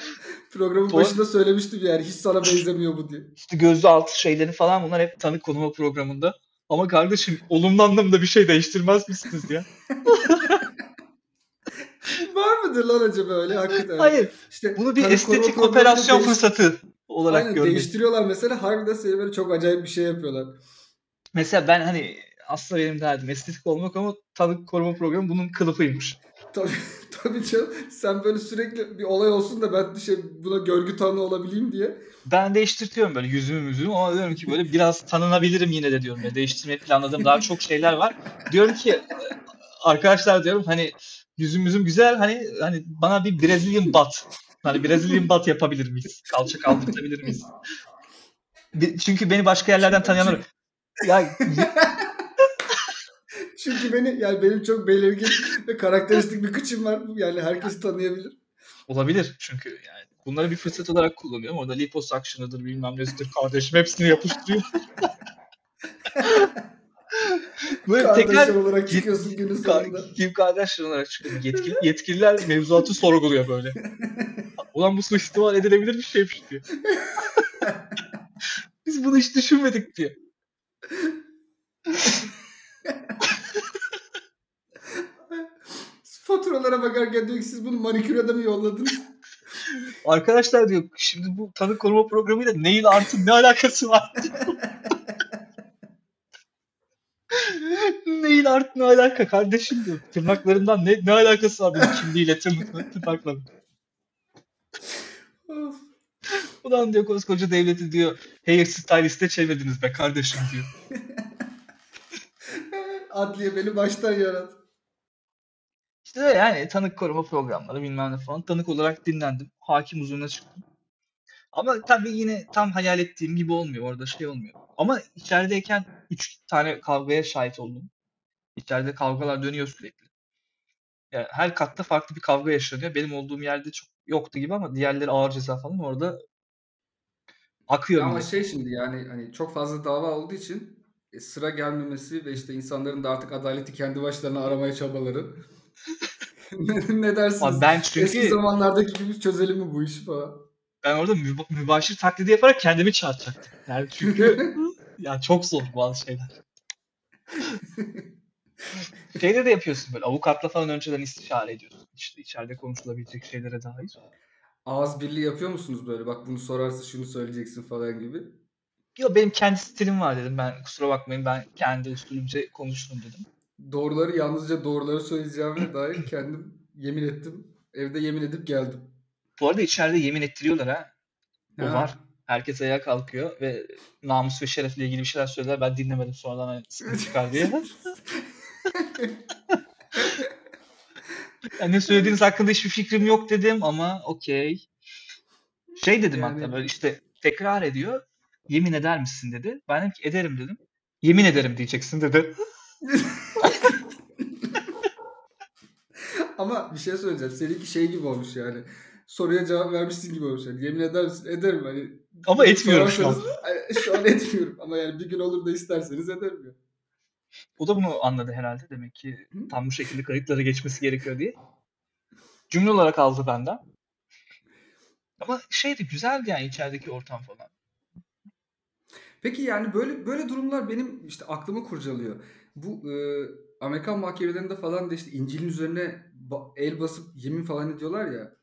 Speaker 5: programın
Speaker 4: Bu-
Speaker 5: başında söylemiştim yani hiç sana benzemiyor bu diye.
Speaker 4: İşte gözlü altı şeyleri falan bunlar hep tanık koruma programında. Ama kardeşim olumlu anlamda bir şey değiştirmez misiniz ya?
Speaker 5: Var mıdır lan acaba öyle hakikaten?
Speaker 4: Hayır.
Speaker 5: İşte
Speaker 4: Bunu bir estetik operasyon
Speaker 5: değiş-
Speaker 4: fırsatı olarak
Speaker 5: Aynen
Speaker 4: görmek.
Speaker 5: değiştiriyorlar mesela harbiden seni böyle çok acayip bir şey yapıyorlar.
Speaker 4: Mesela ben hani aslında benim derdim estetik olmak ama tanık koruma programı bunun kılıfıymış.
Speaker 5: Tabii, tabii canım sen böyle sürekli bir olay olsun da ben şey, buna görgü tanığı olabileyim diye.
Speaker 4: Ben değiştirtiyorum böyle yüzümü yüzümü ama diyorum ki böyle biraz tanınabilirim yine de diyorum. Ya değiştirmeyi planladığım daha çok şeyler var. Diyorum ki arkadaşlar diyorum hani yüzüm yüzüm güzel hani hani bana bir Brazilian butt hani Brazilian butt yapabilir miyiz? Kalça kaldırtabilir miyiz? Çünkü beni başka yerlerden tanıyanlar ya
Speaker 5: Çünkü beni yani benim çok belirgin ve karakteristik bir kıçım var. Yani herkes tanıyabilir.
Speaker 4: olabilir çünkü yani bunları bir fırsat olarak kullanıyorum. Orada liposuction'ıdır bilmem nesidir kardeşim hepsini yapıştırıyor. Böyle
Speaker 5: Kardeşim
Speaker 4: tekrar
Speaker 5: olarak çıkıyorsun günün sonunda.
Speaker 4: Kim Kardashian olarak çıkıyor. Yetkili, yetkililer mevzuatı sorguluyor böyle. Ulan bu suistimal edilebilir bir şeymiş diyor. Biz bunu hiç düşünmedik diyor.
Speaker 5: Faturalara bakarken diyor ki siz bunu maniküre de mi yolladınız?
Speaker 4: Arkadaşlar diyor şimdi bu tanık koruma programıyla nail artın ne alakası var? Nail art ne alaka kardeşim diyor. Tırnaklarından ne, ne alakası var benim kimliğiyle tırnak, tırnaklarım.
Speaker 5: Of.
Speaker 4: Ulan diyor koskoca devleti diyor hair stylist'e çevirdiniz be kardeşim diyor.
Speaker 5: Adliye beni baştan yarat.
Speaker 4: İşte yani tanık koruma programları bilmem ne falan. Tanık olarak dinlendim. Hakim huzuruna çıktım. Ama tabii yine tam hayal ettiğim gibi olmuyor. Orada şey olmuyor. Ama içerideyken üç tane kavgaya şahit oldum. İçeride kavgalar dönüyor sürekli. Yani her katta farklı bir kavga yaşanıyor. Benim olduğum yerde çok yoktu gibi ama diğerleri ağır ceza falan orada akıyor
Speaker 5: Ama şey şimdi yani hani çok fazla dava olduğu için e, sıra gelmemesi ve işte insanların da artık adaleti kendi başlarına aramaya çabaları. ne, ne dersiniz?
Speaker 4: Abi ben
Speaker 5: Eski
Speaker 4: çünkü
Speaker 5: zamanlardaki gibi çözelim mi bu işi falan?
Speaker 4: Ben orada müba- mübaşir taklidi yaparak kendimi çarpacaktım. Yani çünkü ya çok zor bazı şeyler. Şeyde de yapıyorsun böyle avukatla falan önceden istişare ediyorsun. İşte içeride konuşulabilecek şeylere dair.
Speaker 5: Ağız birliği yapıyor musunuz böyle? Bak bunu sorarsa şunu söyleyeceksin falan gibi.
Speaker 4: Yo benim kendi stilim var dedim. Ben kusura bakmayın ben kendi usulümce konuşurum dedim.
Speaker 5: Doğruları yalnızca doğruları söyleyeceğime dair kendim yemin ettim. Evde yemin edip geldim.
Speaker 4: Bu arada içeride yemin ettiriyorlar ha. O
Speaker 5: Ha.
Speaker 4: var. Herkes ayağa kalkıyor ve namus ve şerefle ilgili bir şeyler söylediler. Ben dinlemedim sonradan hani sıkıntı çıkar diye. Yani ne söylediğiniz hakkında hiçbir fikrim yok dedim ama okey. Şey dedim
Speaker 5: Yani-
Speaker 4: hatta böyle işte tekrar ediyor. Yemin eder misin dedi. Ben dedim ki ederim dedim. Yemin ederim diyeceksin dedi.
Speaker 5: Ama bir şey söyleyeceğim. Seninki şey gibi olmuş yani. Soruya cevap vermişsin gibi olmuş. Yani yemin eder misin? Ederim. Hani
Speaker 4: Ama etmiyorum şu an.
Speaker 5: şu an etmiyorum. Ama yani bir gün olur da isterseniz ederim ya.
Speaker 4: O da bunu anladı herhalde. Demek ki
Speaker 5: Hı?
Speaker 4: tam bu şekilde kayıtlara geçmesi gerekiyor diye. Cümle olarak aldı benden. Ama şeydi güzeldi yani içerideki ortam falan.
Speaker 5: Peki yani böyle böyle durumlar benim işte aklımı kurcalıyor. Bu e, Amerikan mahkemelerinde falan da işte İncil'in üzerine el basıp yemin falan ediyorlar ya.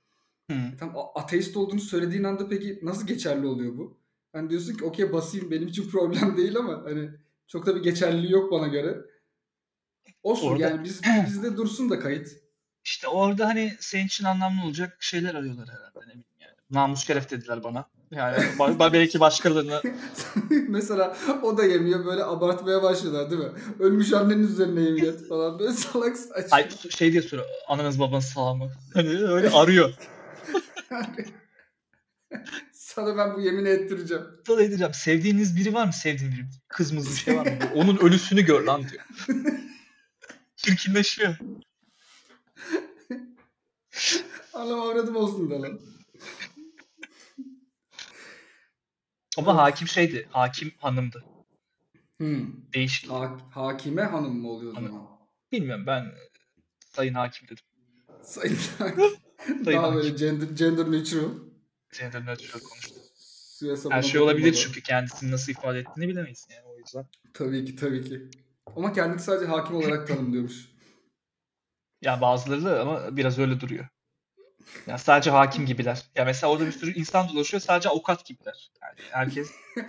Speaker 4: Hı.
Speaker 5: Tam ateist olduğunu söylediğin anda peki nasıl geçerli oluyor bu? Hani diyorsun ki okey basayım benim için problem değil ama hani çok da bir geçerliliği yok bana göre. Olsun
Speaker 4: Orada-
Speaker 5: yani biz bizde dursun da kayıt.
Speaker 4: İşte orada hani senin için anlamlı olacak şeyler arıyorlar herhalde ne bileyim yani. Namus şeref dediler bana. Yani belki başkalarına
Speaker 5: Mesela o da yemiyor böyle abartmaya başlıyorlar değil mi? Ölmüş annenin üzerine yemin et falan böyle salak saçma.
Speaker 4: Ay, şey diye soruyor. Ananız babanız sağ mı? Hani öyle arıyor.
Speaker 5: Sana ben bu yemini ettireceğim.
Speaker 4: Sana edeceğim. Sevdiğiniz biri var mı? Sevdiğin biri. Kızımız bir şey var mı? Onun ölüsünü gör lan diyor. Çirkinleşiyor.
Speaker 5: Anam avradım olsun da lan.
Speaker 4: Ama hakim şeydi. Hakim hanımdı.
Speaker 5: Hmm.
Speaker 4: Değişik.
Speaker 5: Ha- hakime hanım mı oluyor o zaman?
Speaker 4: Bilmiyorum ben sayın hakim dedim.
Speaker 5: Sayın
Speaker 4: Sayın
Speaker 5: Daha böyle gender, gender neutral.
Speaker 4: Gender neutral konuştu. Her şey olabilir
Speaker 5: dokunmadan.
Speaker 4: çünkü kendisini nasıl ifade ettiğini bilemeyiz yani o yüzden.
Speaker 5: Tabii ki tabii ki. Ama kendini sadece hakim olarak tanımlıyormuş.
Speaker 4: Yani bazıları da ama biraz öyle duruyor. Yani sadece hakim gibiler. Ya mesela orada bir sürü insan dolaşıyor sadece avukat gibiler. Yani herkes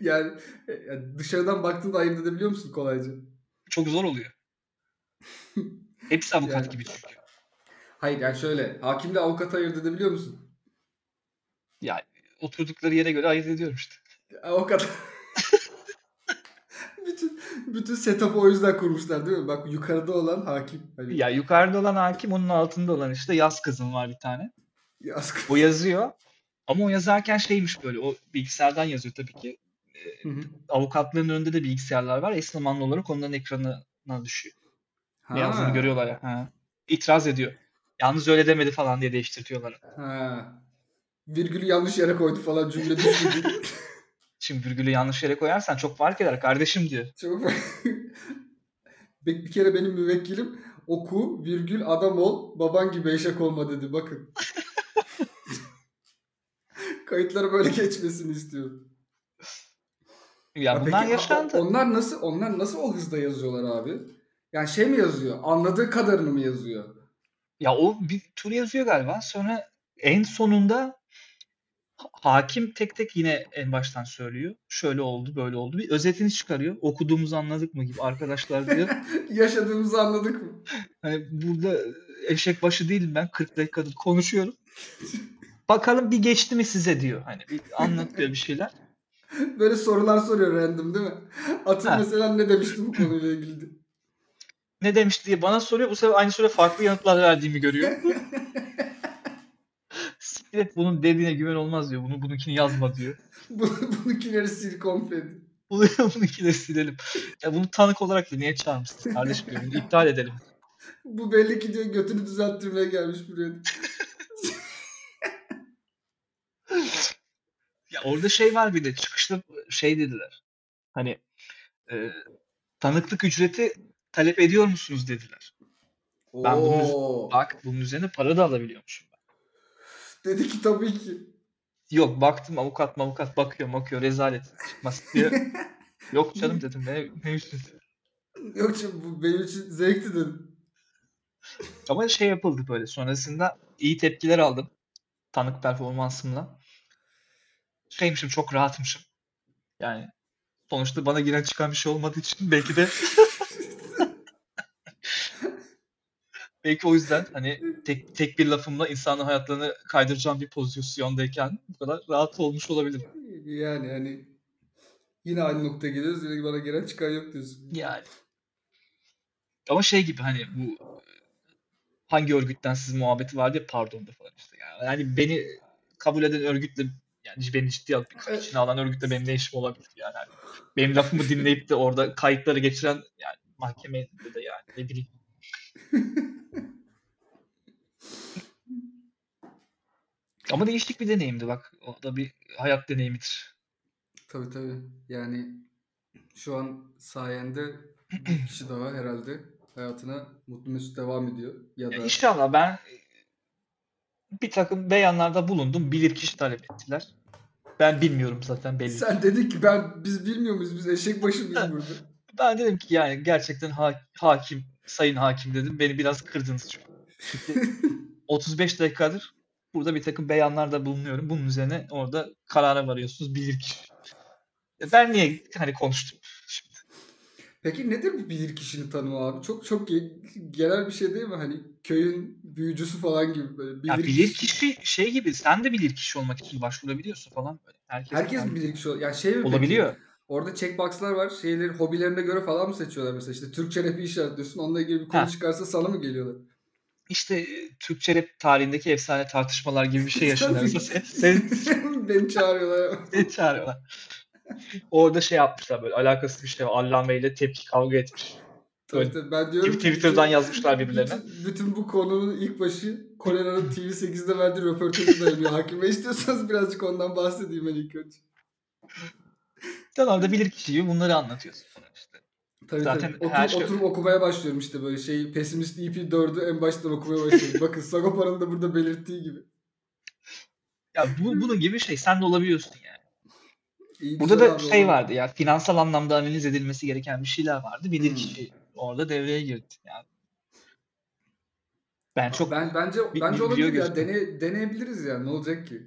Speaker 5: yani, e, yani dışarıdan baktığında ayırt edebiliyor musun kolayca?
Speaker 4: çok zor oluyor. Hepsi avukat
Speaker 5: Yani-
Speaker 4: gibi çünkü.
Speaker 5: Hayır yani şöyle hakimle avukatı ayırt edebiliyor musun?
Speaker 4: Yani oturdukları yere göre ayırt ediyorum işte.
Speaker 5: Avukat. bütün bütün setup'ı o yüzden kurmuşlar değil mi? Bak yukarıda olan hakim. Hani
Speaker 4: Ya yukarıda olan hakim onun altında olan işte yaz kızım var bir tane.
Speaker 5: yaz-
Speaker 4: O yazıyor. Ama o yazarken şeymiş böyle o bilgisayardan yazıyor tabii ki.
Speaker 5: Hı hı.
Speaker 4: Avukatlığın önünde de bilgisayarlar var. Zamanlı olarak onların ekranına düşüyor. Ne yazdığını
Speaker 5: Ha.
Speaker 4: görüyorlar ya. Ha. İtiraz ediyor. Yalnız öyle demedi falan diye değiştirtiyorlar.
Speaker 5: Ha. Virgülü yanlış yere koydu falan cümle düşmedi.
Speaker 4: Şimdi virgülü yanlış yere koyarsan çok fark eder kardeşim diyor.
Speaker 5: Çok bir, bir kere benim müvekkilim oku virgül adam ol baban gibi eşek olma dedi bakın. Kayıtları böyle geçmesini istiyorum.
Speaker 4: Ya
Speaker 5: Ya
Speaker 4: bunlar
Speaker 5: peki,
Speaker 4: yaşandı.
Speaker 5: Onlar nasıl onlar nasıl o hızda yazıyorlar abi? Yani şey mi yazıyor? Anladığı kadarını mı yazıyor?
Speaker 4: Ya o bir tur yazıyor galiba. Sonra en sonunda ha- hakim tek tek yine en baştan söylüyor. Şöyle oldu, böyle oldu. Bir özetini çıkarıyor. Okuduğumuzu anladık mı gibi arkadaşlar diyor.
Speaker 5: Yaşadığımızı anladık mı?
Speaker 4: Hani burada eşek başı değilim ben. 40 dakikadır konuşuyorum. Bakalım bir geçti mi size diyor. Hani bir anlatıyor bir şeyler.
Speaker 5: Böyle sorular soruyor random değil mi? Atıl
Speaker 4: Ha.
Speaker 5: mesela ne demişti bu konuyla ilgili?
Speaker 4: Ne demiş diye bana soruyor. Bu sefer aynı soruya farklı yanıtlar verdiğimi görüyor. Siktir et bunun dediğine güven olmaz diyor. Bunu bununkini yazma diyor.
Speaker 5: Bu, bununkileri sil komple.
Speaker 4: Bunu bununkileri silelim. Ya bunu tanık olarak da niye çağırmışsın kardeşim diyor. Bunu iptal edelim.
Speaker 5: Bu belli ki diyor götünü düzelttirmeye gelmiş buraya.
Speaker 4: Ya orada şey var bir de çıkışta şey dediler. Hani e, tanıklık ücreti talep ediyor musunuz dediler. Ben bunu-
Speaker 5: Oo.
Speaker 4: Bak bunun üzerine para da alabiliyormuşum ben.
Speaker 5: Dedi ki tabii ki.
Speaker 4: Yok baktım avukat avukat bakıyor bakıyor rezalet çıkmaz diye. Yok canım dedim ne, ne ücreti?
Speaker 5: Yok canım bu benim için zevkti dedim.
Speaker 4: Ama şey yapıldı böyle sonrasında iyi tepkiler aldım. Tanık performansımla. Şeymişim çok rahatmışım. Yani sonuçta bana giren çıkan bir şey olmadığı için belki de belki o yüzden hani tek, tek bir lafımla insanın hayatlarını kaydıracağım bir pozisyondayken bu kadar rahat olmuş olabilir.
Speaker 5: Yani hani yine aynı noktaya geliyoruz. Yine bana gelen çıkan yok diyorsun.
Speaker 4: Yani. Ama şey gibi hani bu hangi örgütten siz muhabbeti vardı ya pardon da falan işte. Yani, yani beni kabul eden örgütle yani beni ciddiye alıp içine alan örgütle benim ne işim olabilir yani. Hani benim lafımı dinleyip de orada kayıtları geçiren yani mahkemede de yani ne bileyim. Ama değişik bir deneyimdi bak. O da bir hayat deneyimidir.
Speaker 5: Tabii tabii. Yani şu an sayende bir kişi daha herhalde hayatına mutlu mesut devam ediyor. Ya da
Speaker 4: Ya inşallah ben bir takım beyanlarda bulundum. Bilirkişi talep ettiler. Ben bilmiyorum zaten belli.
Speaker 5: sen dedin ki ben biz bilmiyor muyuz biz eşek başı mıyız burada?
Speaker 4: Ben dedim ki yani gerçekten ha- hakim, sayın hakim dedim. Beni biraz kırdınız çünkü. Çünkü 35 dakikadır burada bir takım beyanlarda bulunuyorum. Bunun üzerine orada karara varıyorsunuz bilirkişi. Ya Ben niye hani konuştum şimdi?
Speaker 5: Peki nedir bu bilir kişinin tanımı abi? Çok çok ge- genel bir şey değil mi? Hani köyün büyücüsü falan gibi böyle
Speaker 4: Ya
Speaker 5: bilir
Speaker 4: bilirkişi şey gibi sen de bilirkişi olmak için başvurabiliyorsun falan böyle. Herkes,
Speaker 5: Herkes mi bilir kişi ol- Ya şey mi peki? Orada checkbox'lar var. Şeyleri hobilerine göre falan mı seçiyorlar mesela? İşte Türkçe rap'i işaretliyorsun. Onunla ilgili bir konu
Speaker 4: Ha.
Speaker 5: çıkarsa sana mı geliyorlar?
Speaker 4: İşte e, Türkçe rap tarihindeki efsane tartışmalar gibi bir şey yaşanıyor. Sen, sen,
Speaker 5: Beni çağırıyorlar.
Speaker 4: seni çağırıyorlar. Orada şey yapmışlar böyle alakasız bir şey. Allame ile tepki kavga etmiş.
Speaker 5: Tabii tabii. Ben diyorum
Speaker 4: Twitter'dan
Speaker 5: bütün-
Speaker 4: yazmışlar birbirlerine.
Speaker 5: Bütün, bütün bu konunun ilk başı Kolena'nın TV8'de verdiği röportajı dayanıyor. Hakim Bey istiyorsanız birazcık ondan bahsedeyim ben ilk önce.
Speaker 4: Sen bilir kişi gibi bunları anlatıyorsun falan işte.
Speaker 5: Tabii
Speaker 4: Zaten
Speaker 5: tabii. Otur,
Speaker 4: şey-
Speaker 5: Oturup okumaya başlıyorum işte böyle şey Pesimist EP4'ü en baştan okumaya başlıyorum. Bakın Sagopa'nın da burada belirttiği gibi.
Speaker 4: Ya bu, bunun gibi şey sen de olabiliyorsun yani.
Speaker 5: İyi,
Speaker 4: Burada da şey vardı ya finansal anlamda analiz edilmesi gereken bir şeyler vardı. Bilir
Speaker 5: Hmm.
Speaker 4: kişi orada devreye girdi. Yani ben çok
Speaker 5: Ben bence
Speaker 4: bir-
Speaker 5: bence olabilir ya. Dene, deneyebiliriz yani. Ne olacak ki?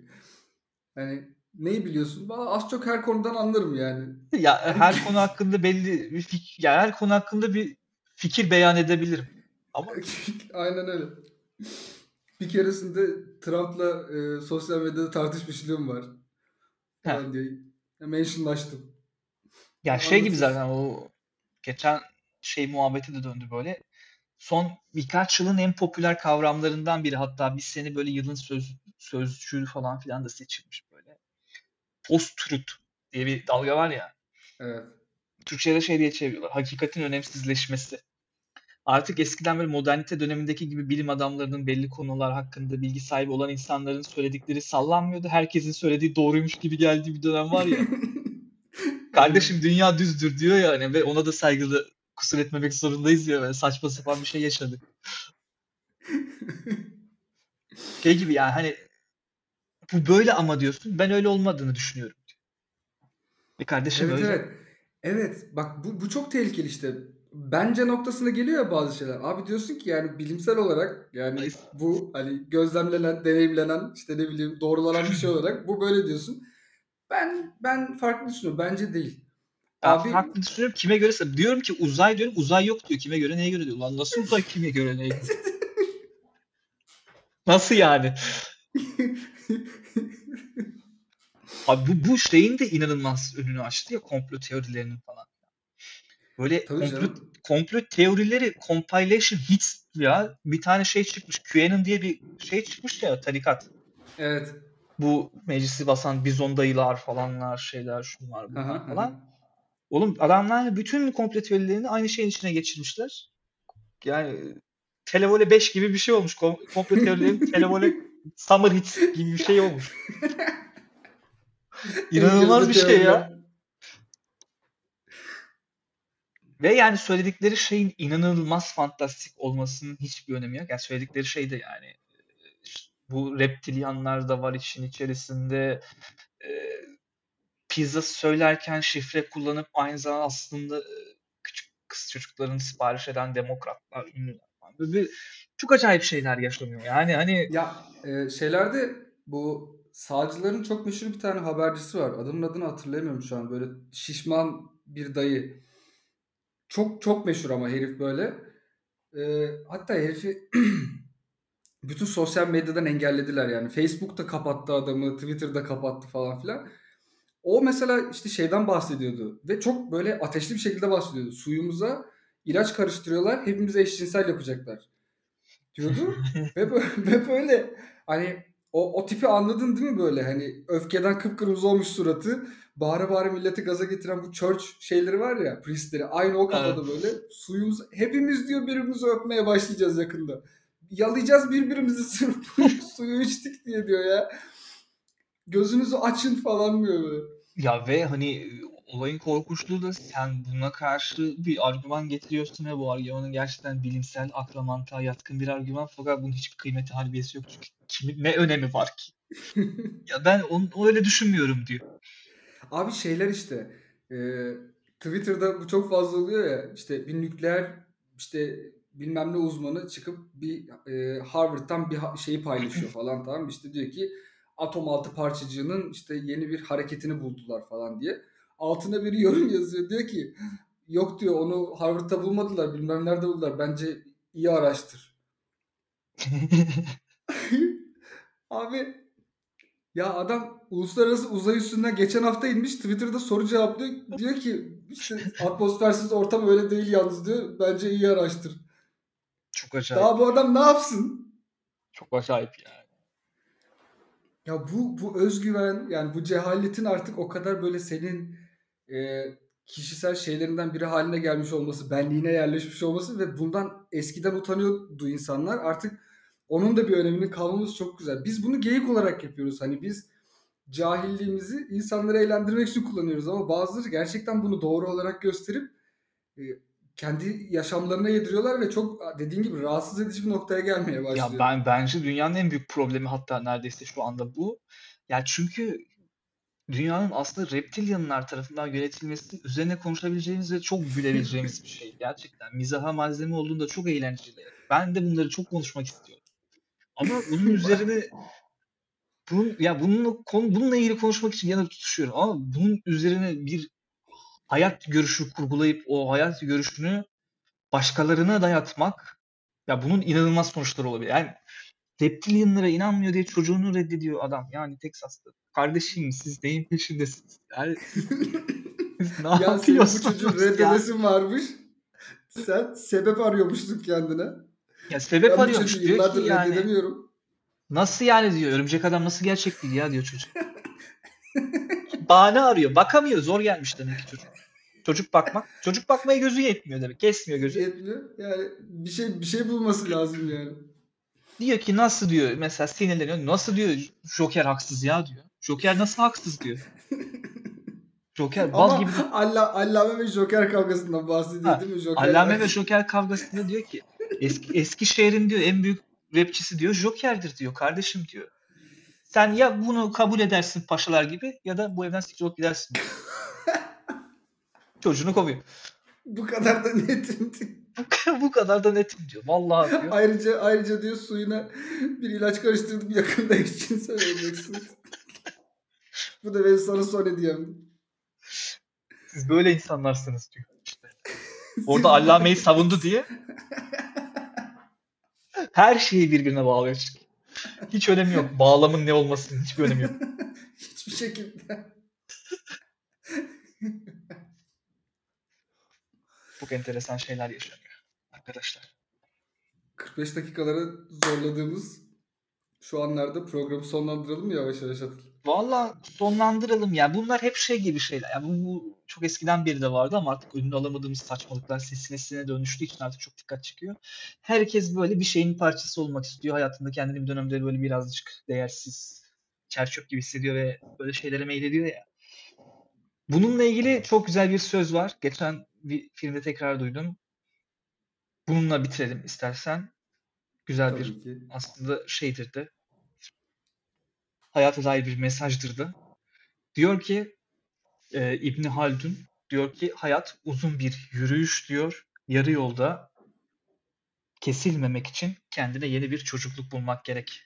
Speaker 5: Hani neyi biliyorsun? Valla az çok her konudan anlarım yani.
Speaker 4: ya her konu hakkında belli bir fik ya her konu hakkında bir fikir beyan edebilirim. Ama
Speaker 5: Aynen öyle. Bir keresinde Trump'la e, sosyal medyada tartışmışlığım var. Falan diye. Mentionlaştım.
Speaker 4: Ya şey gibi zaten o geçen şey muhabbeti de döndü böyle. Son birkaç yılın en popüler kavramlarından biri hatta bir sene böyle yılın söz, sözcüğü falan filan da seçilmiş. Post-truth diye bir dalga var ya.
Speaker 5: Evet.
Speaker 4: Türkçe'de şey diye çeviriyorlar. Hakikatin önemsizleşmesi. Artık eskiden böyle modernite dönemindeki gibi bilim adamlarının belli konular hakkında bilgi sahibi olan insanların söyledikleri sallanmıyordu. Herkesin söylediği doğruymuş gibi geldiği bir dönem var ya. Kardeşim dünya düzdür diyor ya hani ve ona da saygılı kusur etmemek zorundayız ya böyle saçma sapan bir şey yaşadık. Şey gibi yani hani bu böyle ama diyorsun ben öyle olmadığını düşünüyorum. E kardeşim
Speaker 5: Evet
Speaker 4: öyle.
Speaker 5: evet. Evet bak bu, bu çok tehlikeli işte. Bence noktasına geliyor ya bazı şeyler. Abi diyorsun ki yani bilimsel olarak yani bu hani gözlemlenen, deneyimlenen işte ne bileyim doğrulanan bir şey olarak bu böyle diyorsun. Ben ben farklı düşünüyorum. Bence değil.
Speaker 4: Ben
Speaker 5: Abi
Speaker 4: farklı düşünüyorum kime göre diyorum ki uzay diyorum uzay yok diyor kime göre neye göre diyor. Lan nasıl uzay kime göre neye göre? Nasıl yani? Abi bu, bu şeyin de inanılmaz önünü açtı ya komplo teorilerinin falan. Böyle
Speaker 5: Tabii
Speaker 4: komplo,
Speaker 5: canım.
Speaker 4: komplo teorileri compilation hits ya bir tane şey çıkmış. QAnon diye bir şey çıkmış ya tarikat.
Speaker 5: Evet.
Speaker 4: Bu meclisi basan bizon dayılar falanlar şeyler şunlar
Speaker 5: Aha,
Speaker 4: bunlar
Speaker 5: aha.
Speaker 4: falan. Oğlum adamlar bütün komplo teorilerini aynı şeyin içine geçirmişler. Yani Televole 5 gibi bir şey olmuş. Kom- Komplo teorilerinin Televole Summer Hits gibi bir şey olmuş. İnanılmaz bir şey ya. Ve yani söyledikleri şeyin inanılmaz fantastik olmasının hiçbir önemi yok. Yani söyledikleri şey de yani e, bu reptilyanlar da var işin içerisinde. E, pizza söylerken şifre kullanıp aynı zamanda aslında e, küçük kız çocuklarını sipariş eden demokratlar, ünlüler falan. Böyle bir- çok acayip şeyler yaşanıyor. Yani hani
Speaker 5: Ya e, şeylerde bu sağcıların çok meşhur bir tane habercisi var. Adamın adını hatırlayamıyorum şu an. Böyle şişman bir dayı. Çok çok meşhur ama herif böyle. E, hatta herifi bütün sosyal medyadan engellediler yani. Facebook'ta kapattı adamı, Twitter'da kapattı falan filan. O mesela işte şeyden bahsediyordu ve çok böyle ateşli bir şekilde bahsediyordu. Suyumuza ilaç karıştırıyorlar, hepimize eşcinsel yapacaklar diyordu. ve, böyle, ve böyle hani o, o tipi anladın değil mi böyle hani öfkeden kıpkırmızı olmuş suratı bağıra bağıra milleti gaza getiren bu church şeyleri var ya priestleri aynı o kafada böyle suyumuz hepimiz diyor birbirimizi öpmeye başlayacağız yakında. Yalayacağız birbirimizi sırf suyu içtik diye diyor ya. Gözünüzü açın falan diyor böyle.
Speaker 4: Ya ve hani olayın korkunçluğu da sen buna karşı bir argüman getiriyorsun ve bu argümanın gerçekten bilimsel akla mantığa yatkın bir argüman fakat bunun hiçbir kıymeti harbiyesi yok çünkü kimin ne önemi var ki? Ya ben onu öyle düşünmüyorum diyor.
Speaker 5: Abi şeyler işte e, Twitter'da bu çok fazla oluyor ya işte bir nükleer işte bilmem ne uzmanı çıkıp bir e, Harvard'dan bir ha- şeyi paylaşıyor falan tamam? İşte diyor ki atom altı parçacığının işte yeni bir hareketini buldular falan diye. Altına biri yorum yazıyor diyor ki yok diyor onu Harvard'da bulmadılar bilmem nerede buldular bence iyi araştır. Abi ya adam uluslararası uzay üstünden geçen hafta inmiş Twitter'da soru cevaplıyor. Diyor ki işte atmosfersiz ortam öyle değil yalnız diyor. Bence iyi araştır.
Speaker 4: Çok acayip.
Speaker 5: Daha bu adam ne yapsın?
Speaker 4: Çok acayip yani.
Speaker 5: Ya bu bu özgüven yani bu cehaletin artık o kadar böyle senin e, kişisel şeylerinden biri haline gelmiş olması, benliğine yerleşmiş olması ve bundan eskiden utanıyordu insanlar. Artık onun da bir öneminin kalmaması çok güzel. Biz bunu geyik olarak yapıyoruz. Hani biz cahilliğimizi insanları eğlendirmek için kullanıyoruz ama bazıları gerçekten bunu doğru olarak gösterip e, kendi yaşamlarına yediriyorlar ve çok dediğin gibi rahatsız edici bir noktaya gelmeye başlıyor.
Speaker 4: Ya ben bence dünyanın en büyük problemi hatta neredeyse şu anda bu. Ya çünkü dünyanın aslında reptilyanlar tarafından yönetilmesi üzerine konuşabileceğimiz ve çok gülebileceğimiz bir şey. Gerçekten mizaha malzeme olduğunda çok eğlenceli. Ben de bunları çok konuşmak istiyorum. Ama bunun üzerine bunun ya bununla konu bununla ilgili konuşmak için yana tutuşuyorum ama bunun üzerine bir hayat görüşü kurgulayıp o hayat görüşünü başkalarına dayatmak ya bunun inanılmaz sonuçları olabilir. Yani reptilyanlara inanmıyor diye çocuğunu reddediyor adam. Yani Texas'ta. Kardeşim siz neyin peşindesiniz? Yani ne
Speaker 5: ya senin bu
Speaker 4: yapıyorsunuz
Speaker 5: çocuğun reddedesin varmış. Sen sebep arıyormuşsun kendine.
Speaker 4: Ya sebep
Speaker 5: ben
Speaker 4: arıyormuş. Diyor ki yani nasıl yani diyor. Örümcek adam nasıl gerçek değil ya diyor çocuk. Bahane arıyor. Bakamıyor. Zor gelmiş demek ki çocuk. Çocuk bakmak. Çocuk bakmaya gözü yetmiyor demek. Kesmiyor gözü.
Speaker 5: Yetmiyor. Yani bir şey bir şey bulması lazım yani.
Speaker 4: Diyor ki nasıl diyor mesela sinirleniyor. Nasıl diyor Joker haksız ya diyor. Joker nasıl haksız diyor. Joker bal
Speaker 5: Ama
Speaker 4: gibi.
Speaker 5: Allah Allame ve Joker kavgasından bahsediyor
Speaker 4: Ha,
Speaker 5: değil mi? Joker
Speaker 4: Allame ve Joker kavgasında diyor ki eski Eskişehir'in diyor en büyük rapçisi diyor Joker'dir diyor kardeşim diyor. Sen ya bunu kabul edersin paşalar gibi ya da bu evden siktir gidersin diyor. Çocuğunu kovuyor.
Speaker 5: bu kadar da netim.
Speaker 4: bu kadar da netim diyor. Vallahi diyor.
Speaker 5: ayrıca ayrıca diyor suyuna bir ilaç karıştırdım yakında için söyleyeceksin. Bu da benim sana son hediyem.
Speaker 4: Siz böyle insanlarsınız diyor. İşte. Orada Allame'yi savundu diye her şeyi birbirine bağlıyor çünkü. Hiç önemi yok. Bağlamın ne olmasının hiçbir önemi yok.
Speaker 5: Hiçbir şekilde.
Speaker 4: Çok enteresan şeyler yaşanıyor arkadaşlar.
Speaker 5: 45 dakikaları zorladığımız şu anlarda programı sonlandıralım mı yavaş yavaş Atıl?
Speaker 4: Valla sonlandıralım ya. Bunlar hep şey gibi şeyler. Yani bu, bu çok eskiden beri de vardı ama artık önünü alamadığımız saçmalıklar sesine sesine dönüştüğü için artık çok dikkat çekiyor. Herkes böyle bir şeyin parçası olmak istiyor. Hayatında kendini bir dönemde böyle birazcık değersiz, çerçöp gibi hissediyor ve böyle şeylere meylediyor ya. Bununla ilgili çok güzel bir söz var. Geçen bir filmde tekrar duydum. Bununla bitirelim istersen. Güzel bir
Speaker 5: Tabii ki.
Speaker 4: aslında şeydir de hayata dair bir mesajdır da. Diyor ki e, İbni Haldun diyor ki hayat uzun bir yürüyüş diyor. Yarı yolda kesilmemek için kendine yeni bir çocukluk bulmak gerek